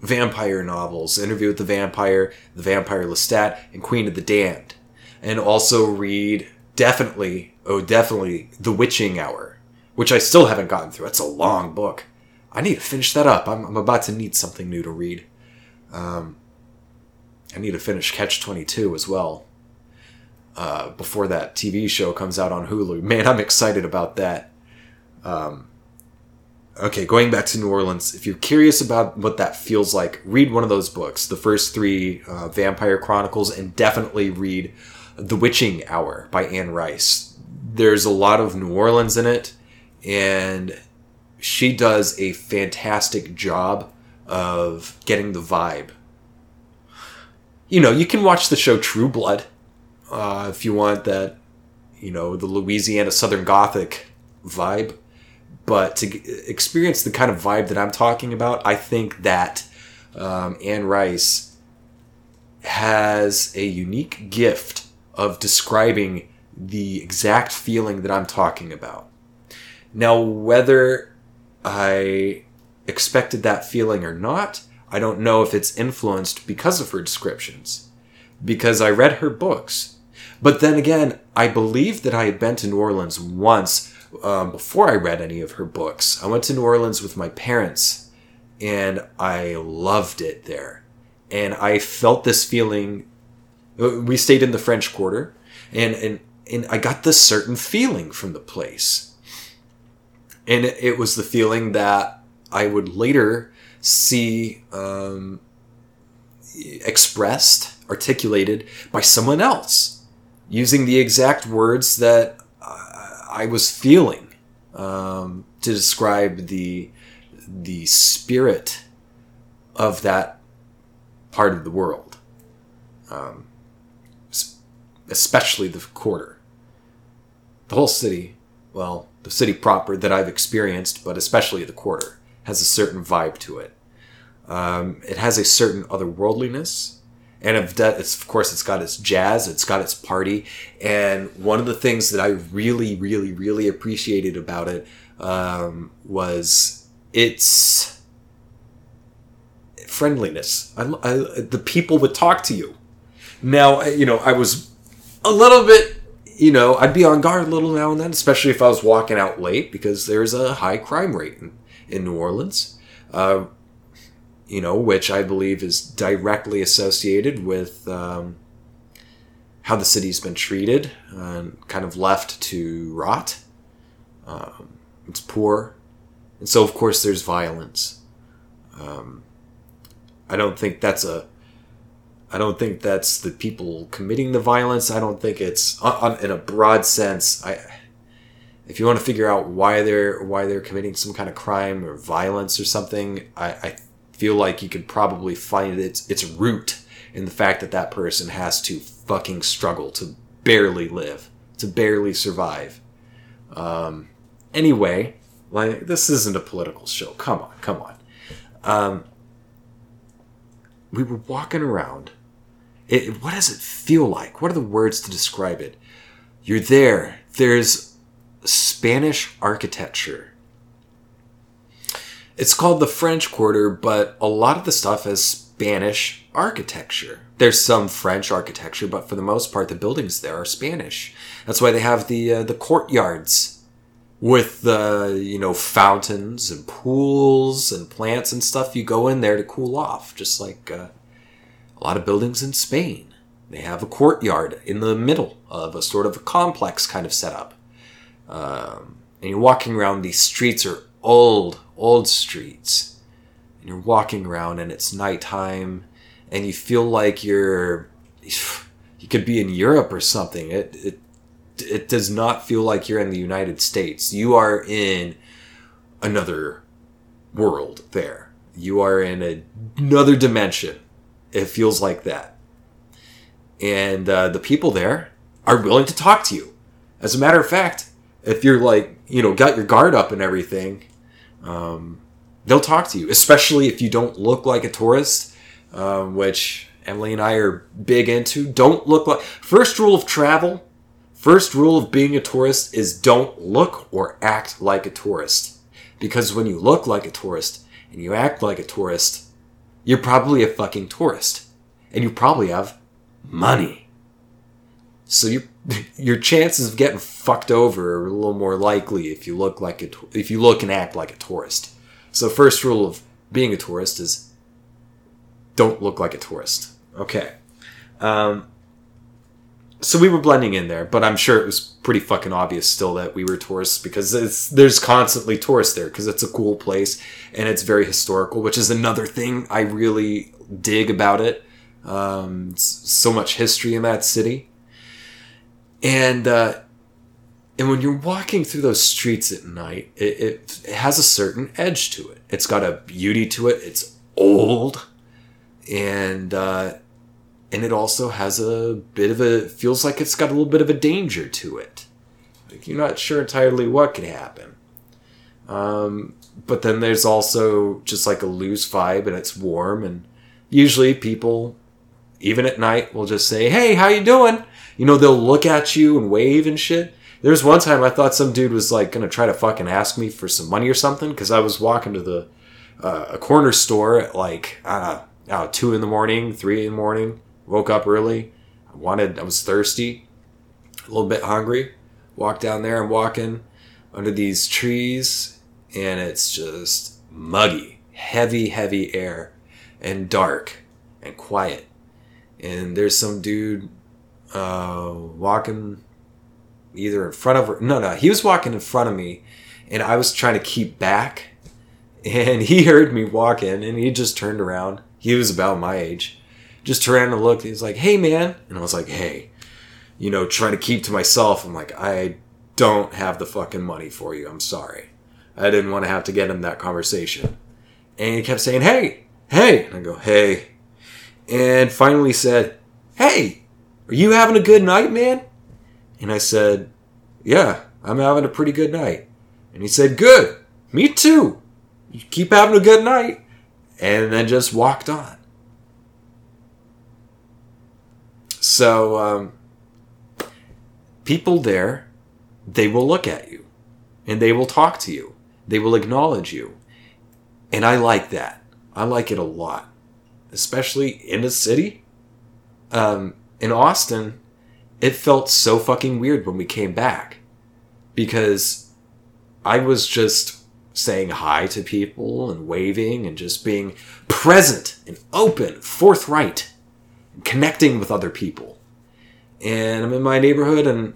A: vampire novels Interview with the Vampire, The Vampire Lestat, and Queen of the Damned. And also read, definitely, oh, definitely, The Witching Hour, which I still haven't gotten through. It's a long book. I need to finish that up. I'm, I'm about to need something new to read. Um, I need to finish Catch 22 as well. Uh, before that TV show comes out on Hulu. Man, I'm excited about that. Um, okay, going back to New Orleans, if you're curious about what that feels like, read one of those books, the first three uh, Vampire Chronicles, and definitely read The Witching Hour by Anne Rice. There's a lot of New Orleans in it, and she does a fantastic job of getting the vibe. You know, you can watch the show True Blood uh, if you want that, you know, the Louisiana Southern Gothic vibe. But to experience the kind of vibe that I'm talking about, I think that um, Anne Rice has a unique gift of describing the exact feeling that I'm talking about. Now, whether I expected that feeling or not, I don't know if it's influenced because of her descriptions. Because I read her books. But then again, I believe that I had been to New Orleans once um, before I read any of her books. I went to New Orleans with my parents and I loved it there. And I felt this feeling. Uh, we stayed in the French Quarter and, and, and I got this certain feeling from the place. And it was the feeling that I would later see um, expressed, articulated by someone else using the exact words that I was feeling um, to describe the the spirit of that part of the world, um, especially the quarter. The whole city, well, the city proper that I've experienced, but especially the quarter, has a certain vibe to it. Um, it has a certain otherworldliness and of, that, of course it's got its jazz it's got its party and one of the things that i really really really appreciated about it um, was its friendliness I, I, the people would talk to you now you know i was a little bit you know i'd be on guard a little now and then especially if i was walking out late because there's a high crime rate in, in new orleans uh, you know, which I believe is directly associated with um, how the city's been treated and kind of left to rot. Um, it's poor. And so, of course, there's violence. Um, I don't think that's a. I don't think that's the people committing the violence. I don't think it's on, in a broad sense. I, if you want to figure out why they're why they're committing some kind of crime or violence or something, I, I feel like you could probably find its its root in the fact that that person has to fucking struggle to barely live, to barely survive. Um, anyway, like this isn't a political show. Come on, come on. Um, we were walking around. It, what does it feel like? What are the words to describe it? You're there. There's Spanish architecture it's called the French Quarter, but a lot of the stuff is Spanish architecture. There's some French architecture, but for the most part, the buildings there are Spanish. That's why they have the uh, the courtyards with the you know fountains and pools and plants and stuff. You go in there to cool off, just like uh, a lot of buildings in Spain. They have a courtyard in the middle of a sort of a complex kind of setup. Um, and you're walking around these streets are old, old streets. And you're walking around and it's nighttime and you feel like you're you could be in Europe or something. It it it does not feel like you're in the United States. You are in another world there. You are in a, another dimension. It feels like that. And uh, the people there are willing to talk to you. As a matter of fact, if you're like, you know, got your guard up and everything, um, they'll talk to you, especially if you don't look like a tourist, um, which Emily and I are big into. Don't look like. First rule of travel, first rule of being a tourist is don't look or act like a tourist. Because when you look like a tourist and you act like a tourist, you're probably a fucking tourist. And you probably have money. So your your chances of getting fucked over are a little more likely if you look like a if you look and act like a tourist. So first rule of being a tourist is don't look like a tourist. Okay. Um, so we were blending in there, but I'm sure it was pretty fucking obvious still that we were tourists because there's constantly tourists there because it's a cool place and it's very historical, which is another thing I really dig about it. Um, so much history in that city, and uh, and when you're walking through those streets at night, it, it, it has a certain edge to it. It's got a beauty to it. It's old, and uh, and it also has a bit of a feels like it's got a little bit of a danger to it. Like you're not sure entirely what could happen. Um, but then there's also just like a loose vibe, and it's warm, and usually people even at night, will just say, "Hey, how you doing?" You know, they'll look at you and wave and shit. There's one time I thought some dude was like gonna try to fucking ask me for some money or something because I was walking to the uh, a corner store at like know, two in the morning, three in the morning. Woke up early. I wanted. I was thirsty, a little bit hungry. Walked down there. I'm walking under these trees, and it's just muggy, heavy, heavy air, and dark and quiet and there's some dude uh, walking either in front of her. no no he was walking in front of me and i was trying to keep back and he heard me walking and he just turned around he was about my age just turned and looked he's like hey man and i was like hey you know trying to keep to myself i'm like i don't have the fucking money for you i'm sorry i didn't want to have to get in that conversation and he kept saying hey hey and i go hey and finally said, Hey, are you having a good night, man? And I said, Yeah, I'm having a pretty good night. And he said, Good, me too. You keep having a good night. And then just walked on. So, um, people there, they will look at you and they will talk to you. They will acknowledge you. And I like that. I like it a lot especially in a city. Um, in Austin, it felt so fucking weird when we came back because I was just saying hi to people and waving and just being present and open, forthright, connecting with other people. And I'm in my neighborhood and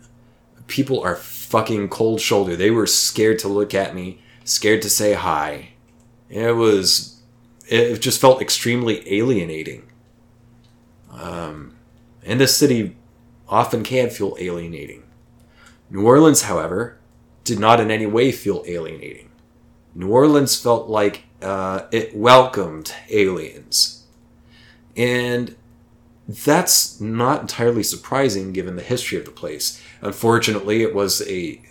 A: people are fucking cold shoulder. They were scared to look at me, scared to say hi. It was it just felt extremely alienating. Um, and this city often can feel alienating. New Orleans, however, did not in any way feel alienating. New Orleans felt like uh, it welcomed aliens. And that's not entirely surprising given the history of the place. Unfortunately, it was a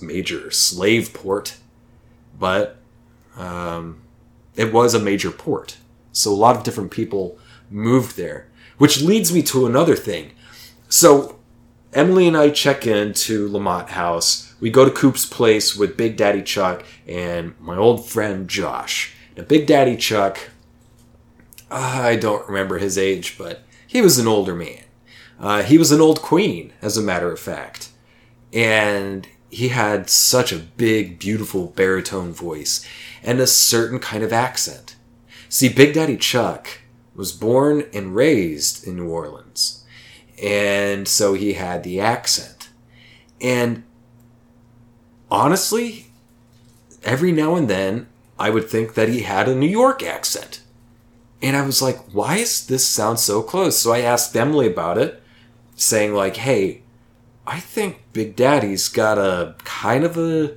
A: major slave port, but um, it was a major port. So a lot of different people moved there, which leads me to another thing. So Emily and I check into Lamothe House. We go to Coop's place with Big Daddy Chuck and my old friend Josh. Now, Big Daddy Chuck, I don't remember his age, but he was an older man. Uh, he was an old queen, as a matter of fact. And he had such a big, beautiful baritone voice and a certain kind of accent. See, Big Daddy Chuck was born and raised in New Orleans. And so he had the accent. And honestly, every now and then I would think that he had a New York accent. And I was like, why is this sound so close? So I asked Emily about it, saying, like, hey, I think Big Daddy's got a kind of a.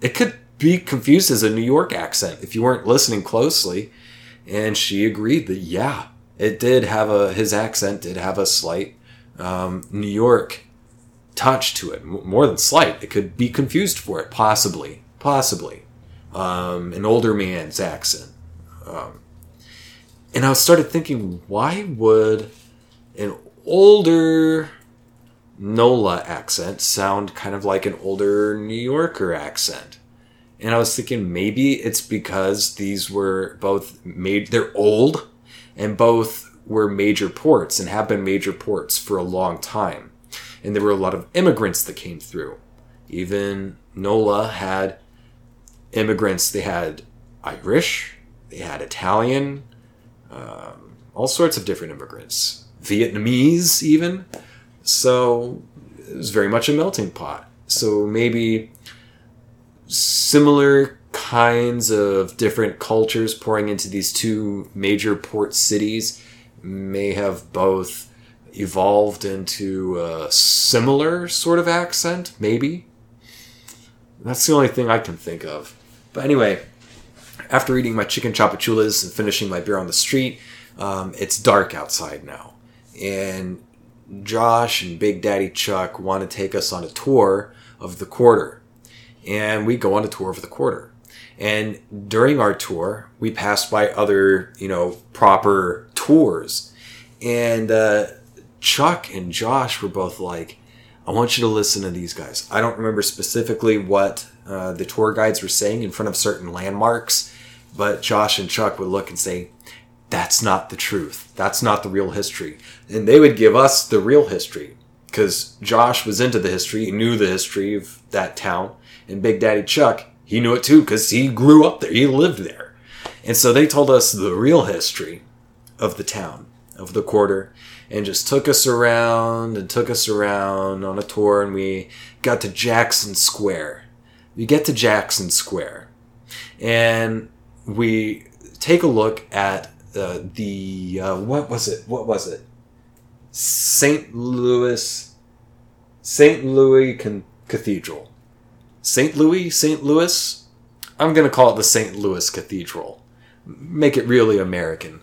A: It could be confused as a New York accent if you weren't listening closely. And she agreed that, yeah, it did have a. His accent did have a slight um, New York touch to it. More than slight. It could be confused for it, possibly. Possibly. Um, an older man's accent. Um, and I started thinking, why would an older NOLA accent sound kind of like an older New Yorker accent? And I was thinking maybe it's because these were both made, they're old and both were major ports and have been major ports for a long time. And there were a lot of immigrants that came through. Even NOLA had immigrants, they had Irish, they had Italian, um, all sorts of different immigrants, Vietnamese even. So it was very much a melting pot. So maybe similar kinds of different cultures pouring into these two major port cities may have both evolved into a similar sort of accent, maybe. That's the only thing I can think of. But anyway, after eating my chicken Tchoupitoulas and finishing my beer on the street, um, it's dark outside now. And Josh and Big Daddy Chuck want to take us on a tour of the quarter. And we go on a tour of the quarter. And during our tour, we passed by other, you know, proper tours. And uh, Chuck and Josh were both like, I want you to listen to these guys. I don't remember specifically what uh, the tour guides were saying in front of certain landmarks, but Josh and Chuck would look and say, That's not the truth. That's not the real history. And they would give us the real history because Josh was into the history, he knew the history of that town. And Big Daddy Chuck, he knew it too because he grew up there, he lived there. And so they told us the real history of the town, of the quarter, and just took us around and took us around on a tour. And we got to Jackson Square. We get to Jackson Square. And we take a look at uh, the uh, what was it? What was it? St. Louis, St. Louis Con- Cathedral, St. Louis, St. Louis. I'm gonna call it the St. Louis Cathedral. Make it really American.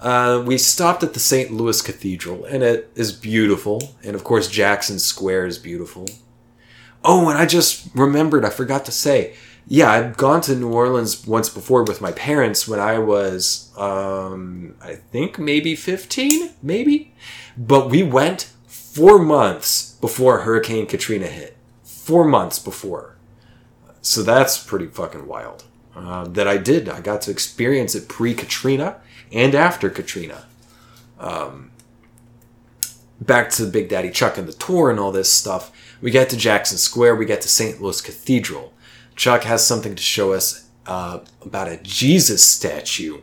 A: Uh, we stopped at the St. Louis Cathedral, and it is beautiful. And of course, Jackson Square is beautiful. Oh, and I just remembered, I forgot to say, yeah, I'd gone to New Orleans once before with my parents when I was, um, I think maybe 15, maybe. But we went four months before Hurricane Katrina hit. Four months before. So that's pretty fucking wild. Uh, that I did. I got to experience it pre Katrina and after Katrina. Um, back to Big Daddy Chuck and the tour and all this stuff. We get to Jackson Square. We get to St. Louis Cathedral. Chuck has something to show us uh, about a Jesus statue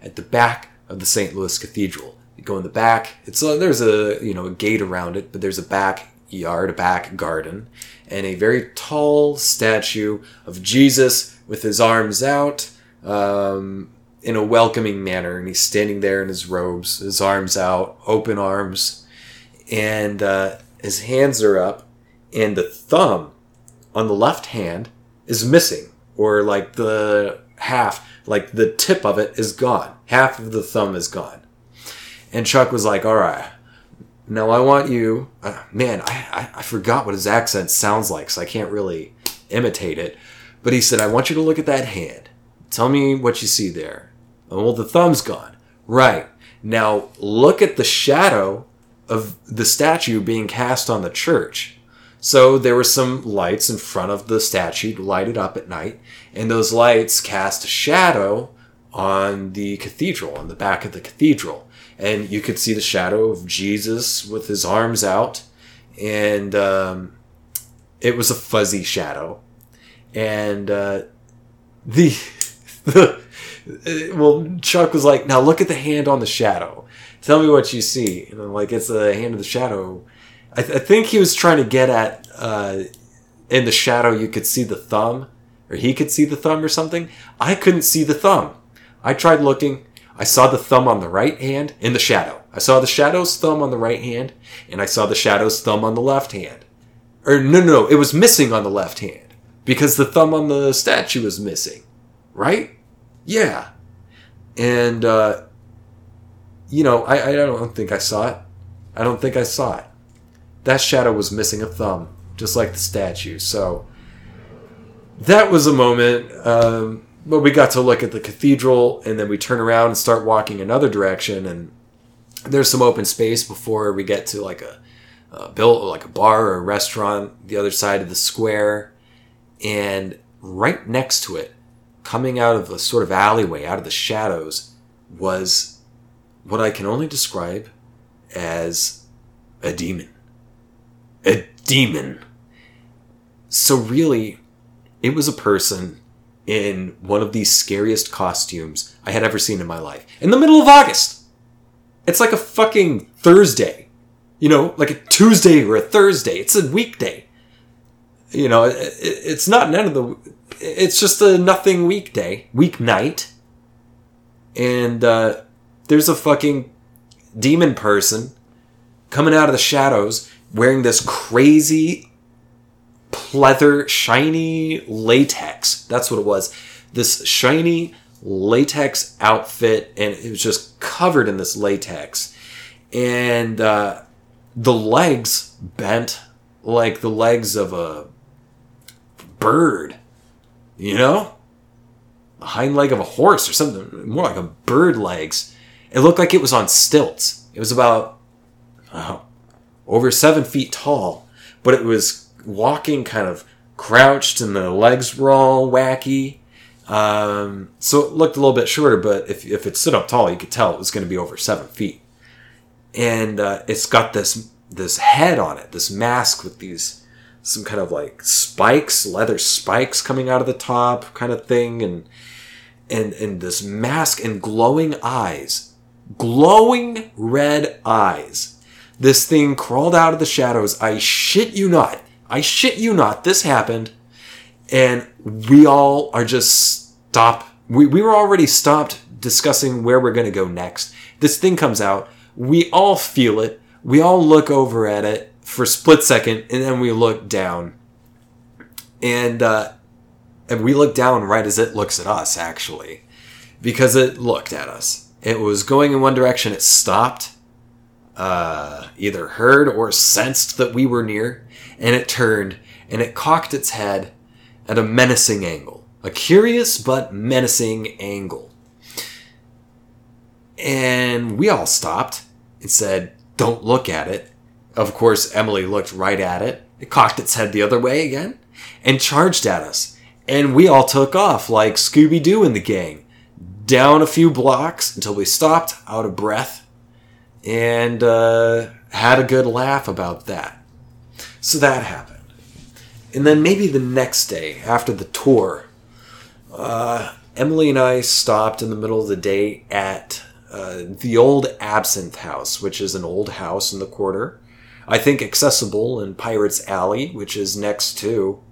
A: at the back of the St. Louis Cathedral. You go in the back. It's a, there's a you know a gate around it, but there's a back yard, a back garden, and a very tall statue of Jesus with his arms out um, in a welcoming manner, and he's standing there in his robes, his arms out, open arms, and uh, his hands are up, and the thumb on the left hand is missing, or like the half, like the tip of it is gone. Half of the thumb is gone. And Chuck was like, all right, now I want you, uh, man, I, I, I forgot what his accent sounds like, so I can't really imitate it. But he said, I want you to look at that hand. Tell me what you see there. Oh, well, the thumb's gone. Right. Now look at the shadow of the statue being cast on the church. So there were some lights in front of the statue lighted up at night, and those lights cast a shadow on the cathedral, on the back of the cathedral. And you could see the shadow of Jesus with his arms out. And um, it was a fuzzy shadow, and uh, the the well, Chuck was like, "Now look at the hand on the shadow. Tell me what you see." And I'm like, "It's the hand of the shadow." I, th- I think he was trying to get at uh, in the shadow you could see the thumb, or he could see the thumb or something. I couldn't see the thumb. I tried looking. I saw the thumb on the right hand in the shadow. I saw the shadow's thumb on the right hand, and I saw the shadow's thumb on the left hand. Or no, no, no, it was missing on the left hand because the thumb on the statue was missing, right? Yeah, and uh, you know, I, I don't think I saw it. I don't think I saw it. That shadow was missing a thumb, just like the statue. So that was a moment. Um, but we got to look at the cathedral, and then we turn around and start walking another direction, and there's some open space before we get to like a, a built like a bar or a restaurant the other side of the square, and right next to it, coming out of a sort of alleyway, out of the shadows, was what I can only describe as a demon. A demon. So really, it was a person in one of the scariest costumes I had ever seen in my life. In the middle of August. It's like a fucking Thursday. You know, like a Tuesday or a Thursday. It's a weekday. You know, it, it's not none of the. It's just a nothing weekday, weeknight. And uh, there's a fucking demon person coming out of the shadows wearing this crazy pleather, shiny latex. That's what it was. This shiny latex outfit, and it was just covered in this latex. And uh, the legs bent like the legs of a bird, you know? A hind leg of a horse or something, more like a bird legs. It looked like it was on stilts. It was about oh, over seven feet tall, but it was walking kind of crouched and the legs were all wacky. Um, so it looked a little bit shorter, but if, if it stood up tall, you could tell it was going to be over seven feet. And uh, it's got this this head on it, this mask with these some kind of like spikes, leather spikes coming out of the top, kind of thing, and and and this mask and glowing eyes, glowing red eyes. This thing crawled out of the shadows. I shit you not. I shit you not, this happened, and we all are just stop. We, we were already stopped discussing where we're going to go next. This thing comes out. We all feel it. We all look over at it for a split second, and then we look down. And, uh, and we look down right as it looks at us, actually, because it looked at us. It was going in one direction. It stopped, uh, either heard or sensed that we were near, and it turned and it cocked its head at a menacing angle. A curious but menacing angle. And we all stopped and said, Don't look at it. Of course, Emily looked right at it. It cocked its head the other way again and charged at us. And we all took off like Scooby Doo and the gang, down a few blocks until we stopped, out of breath, and uh, had a good laugh about that. So that happened. And then maybe the next day, after the tour, uh, Emily and I stopped in the middle of the day at uh, the old Absinthe House, which is an old house in the quarter. I think accessible in Pirates Alley, which is next to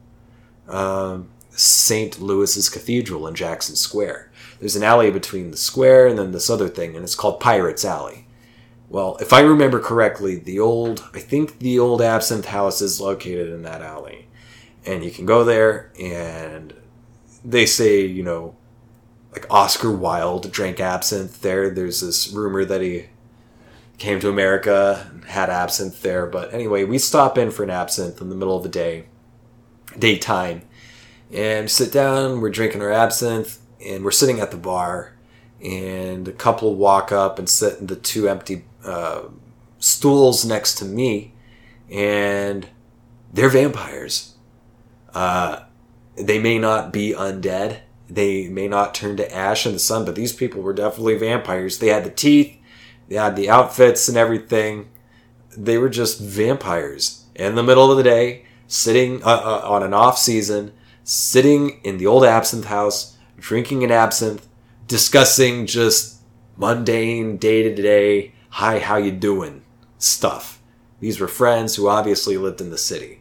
A: um, St. Louis's Cathedral in Jackson Square. There's an alley between the square and then this other thing, and it's called Pirates Alley. Well, if I remember correctly, the old, I think the old Absinthe House is located in that alley. And you can go there, and they say, you know, like Oscar Wilde drank absinthe there. There's this rumor that he came to America and had absinthe there. But anyway, we stop in for an absinthe in the middle of the day, daytime, and sit down. We're drinking our absinthe, and we're sitting at the bar. And a couple walk up and sit in the two empty uh, stools next to me, and they're vampires. Uh, they may not be undead. They may not turn to ash in the sun, but these people were definitely vampires. They had the teeth, they had the outfits and everything. They were just vampires in the middle of the day, sitting uh, uh, on an off season, sitting in the old absinthe house, drinking an absinthe, discussing just mundane day to day, hi, how you doing stuff. These were friends who obviously lived in the city.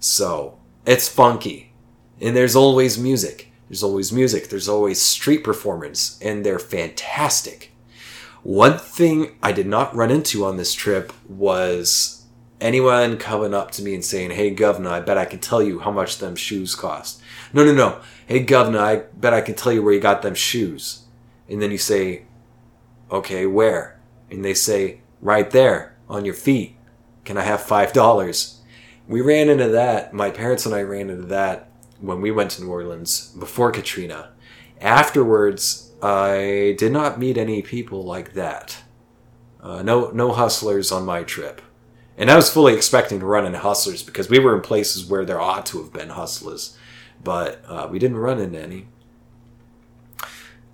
A: So it's funky. And there's always music. There's always music. There's always street performance, and they're fantastic. One thing I did not run into on this trip was anyone coming up to me and saying, Hey, governor, I bet I can tell you how much them shoes cost. No, no, no. Hey, governor, I bet I can tell you where you got them shoes. And then you say, Okay, where? And they say, Right there, on your feet. Can I have $5? We ran into that. My parents and I ran into that when we went to New Orleans before Katrina. Afterwards, I did not meet any people like that. Uh, no, no hustlers on my trip. And I was fully expecting to run into hustlers because we were in places where there ought to have been hustlers, but uh, we didn't run into any.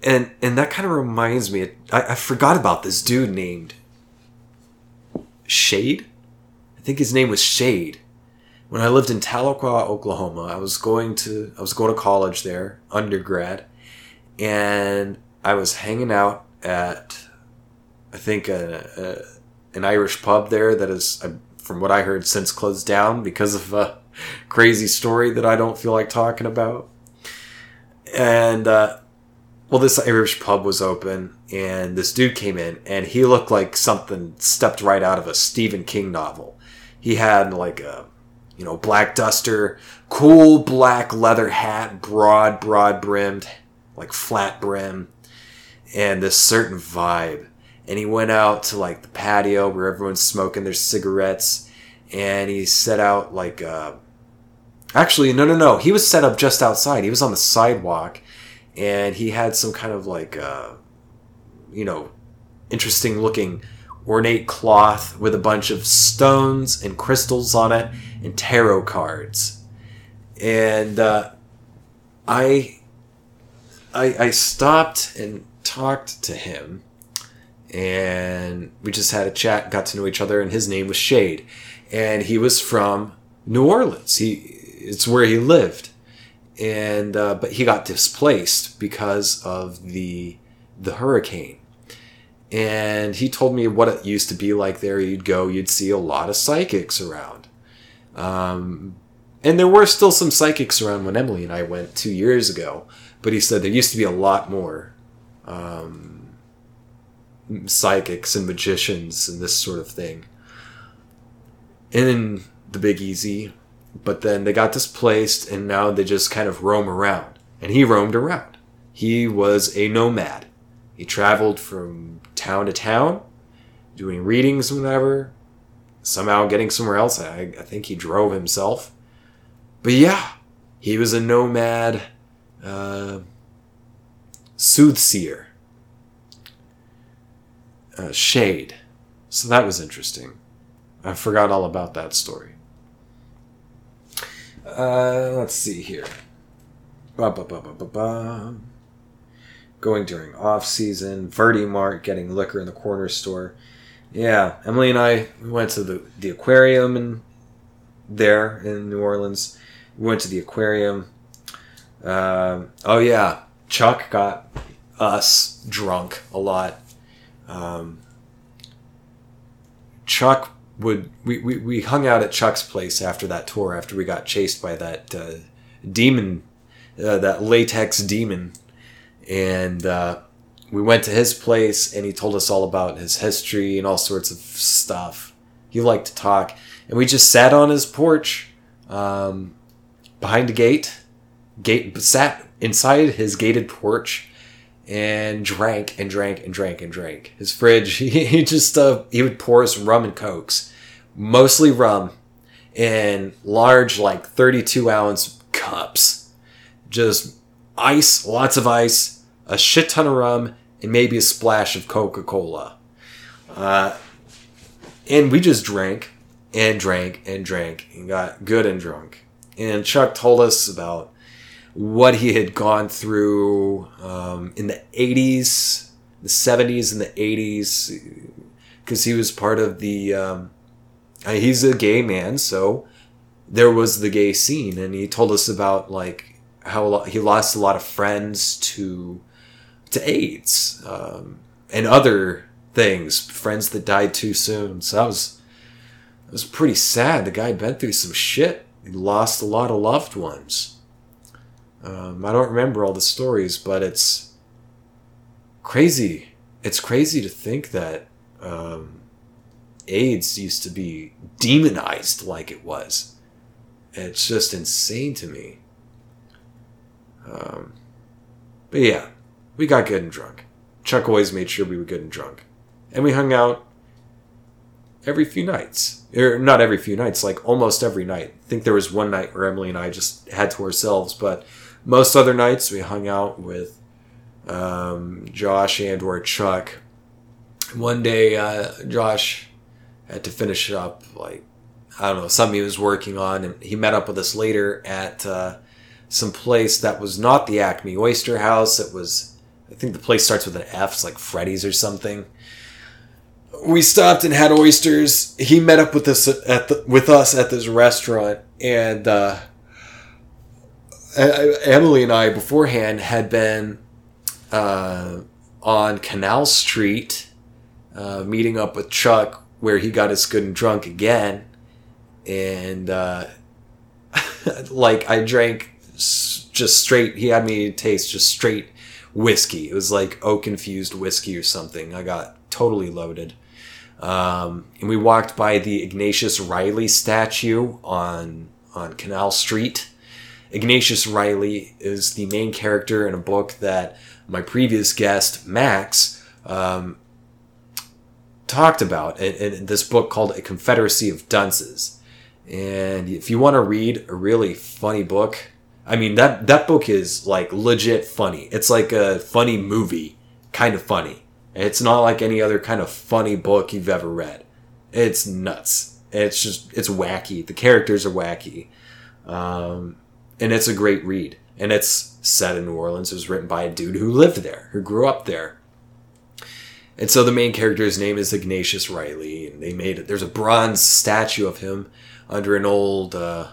A: And and that kind of reminds me, I, I forgot about this dude named Shade. I think his name was Shade. When I lived in Tahlequah, Oklahoma, I was going to I was going to college there, undergrad, and I was hanging out at I think a, a, an Irish pub there that is, uh, from what I heard, since closed down because of a crazy story that I don't feel like talking about. And uh, well, this Irish pub was open, and this dude came in, and he looked like something stepped right out of a Stephen King novel. He had like a, you know, black duster, cool black leather hat, broad, broad brimmed, like flat brim, and this certain vibe. And he went out to like the patio where everyone's smoking their cigarettes, and he set out like, uh, actually, no, no, no, he was set up just outside. He was on the sidewalk and he had some kind of like uh, you know interesting looking ornate cloth with a bunch of stones and crystals on it and tarot cards. And uh, I, I i stopped and talked to him and we just had a chat got to know each other and his name was shade. And he was from new orleans. He it's where he lived and uh, but he got displaced because of the the hurricane. And he told me what it used to be like there. You'd go you'd see a lot of psychics around. Um, and there were still some psychics around when emily and i went two years ago but he said there used to be a lot more um, psychics and magicians and this sort of thing. In the big easy but then they got displaced and now they just kind of roam around. And he roamed around. He was a nomad. He traveled from town to town, doing readings whenever, somehow getting somewhere else. I, I think he drove himself. But yeah, he was a nomad uh, soothsayer. Uh, shade. So that was interesting. I forgot all about that story. Uh, let's see here. Ba, ba, ba, ba, ba, ba. Going during off season, Verti Mart, getting liquor in the corner store. Yeah, Emily and I went to the, the aquarium and there in New Orleans. We went to the aquarium. Uh, oh yeah, Chuck got us drunk a lot. Um, Chuck would we, we, we hung out at Chuck's place after that tour after we got chased by that uh, demon uh, that latex demon. And uh, we went to his place and he told us all about his history and all sorts of stuff. He liked to talk. And we just sat on his porch um, behind a gate gate sat inside his gated porch and drank and drank and drank and drank. His fridge, he, he just uh, he would pour us rum and cokes, mostly rum, in large like thirty-two ounce cups. Just ice, lots of ice, a shit ton of rum, and maybe a splash of Coca Cola. Uh, and we just drank and drank and drank and got good and drunk. And Chuck told us about what he had gone through um, in the 80s, the 70s, and the 80s, because he was part of the. Um, he's a gay man, so there was the gay scene, and he told us about like how he lost a lot of friends to to AIDS um, and other things, friends that died too soon. So that was it was pretty sad. The guy had been through some shit. He lost a lot of loved ones. Um, I don't remember all the stories, but it's crazy. It's crazy to think that um, AIDS used to be demonized like it was. It's just insane to me. Um, but yeah, we got good and drunk. Chuck always made sure we were good and drunk. And we hung out every few nights. Or not every few nights, like almost every night. I think there was one night where Emily and I just had to ourselves, but most other nights we hung out with um, Josh and or Chuck. One day, uh, Josh had to finish up like I don't know something he was working on, and he met up with us later at uh, some place that was not the Acme Oyster House. It was I think the place starts with an F, it's like Freddy's or something. We stopped and had oysters. He met up with us at the, with us at this restaurant, and uh, Emily and I beforehand had been uh, on Canal Street, uh, meeting up with Chuck, where he got us good and drunk again, and uh, like I drank just straight. He had me taste just straight whiskey. It was like oak infused whiskey or something. I got totally loaded. Um, and we walked by the Ignatius Reilly statue on on Canal Street. Ignatius Reilly is the main character in a book that my previous guest Max um, talked about in, in this book called A Confederacy of Dunces. And if you want to read a really funny book, I mean that that book is like legit funny. It's like a funny movie, kind of funny. It's not like any other kind of funny book you've ever read. It's nuts. It's just it's wacky. The characters are wacky, um, and it's a great read. And it's set in New Orleans. It was written by a dude who lived there, who grew up there. And so the main character's name is Ignatius Reilly, and they made it. There's a bronze statue of him under an old uh,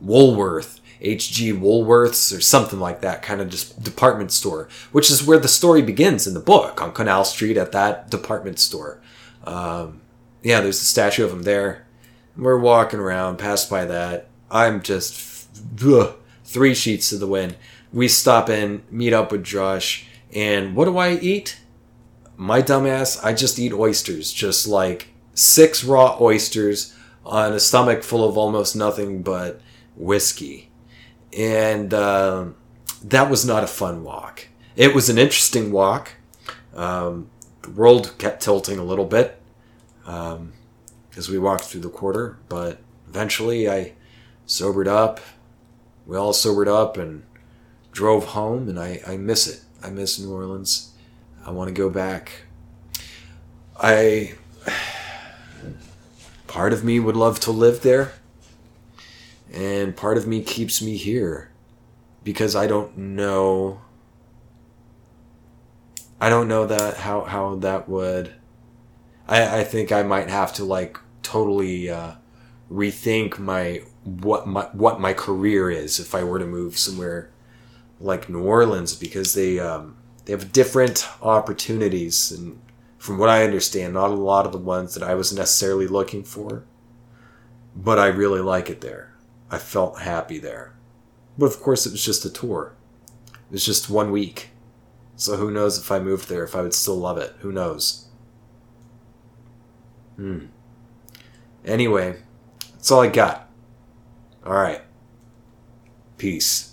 A: Woolworth H.G. Woolworths or something like that kind of just department store, which is where the story begins in the book on Canal Street at that department store. Um, yeah, there's a statue of him there. We're walking around, passed by that. I'm just ugh, three sheets to the wind. We stop in, meet up with Josh, and what do I eat? My dumbass, I just eat oysters, just like six raw oysters on a stomach full of almost nothing but whiskey and uh, that was not a fun walk. It was an interesting walk. Um, the world kept tilting a little bit um, as we walked through the quarter, but eventually I sobered up. We all sobered up and drove home, and I, I miss it. I miss New Orleans. I want to go back. I. Part of me would love to live there and part of me keeps me here because I don't know I don't know that how how that would I I think I might have to like totally uh, rethink my what my what my career is if I were to move somewhere like New Orleans because they um, they have different opportunities and from what I understand not a lot of the ones that I was necessarily looking for but I really like it there I felt happy there. But of course, it was just a tour. It was just one week. So who knows if I moved there, if I would still love it. Who knows? Hmm. Anyway, that's all I got. Alright. Peace.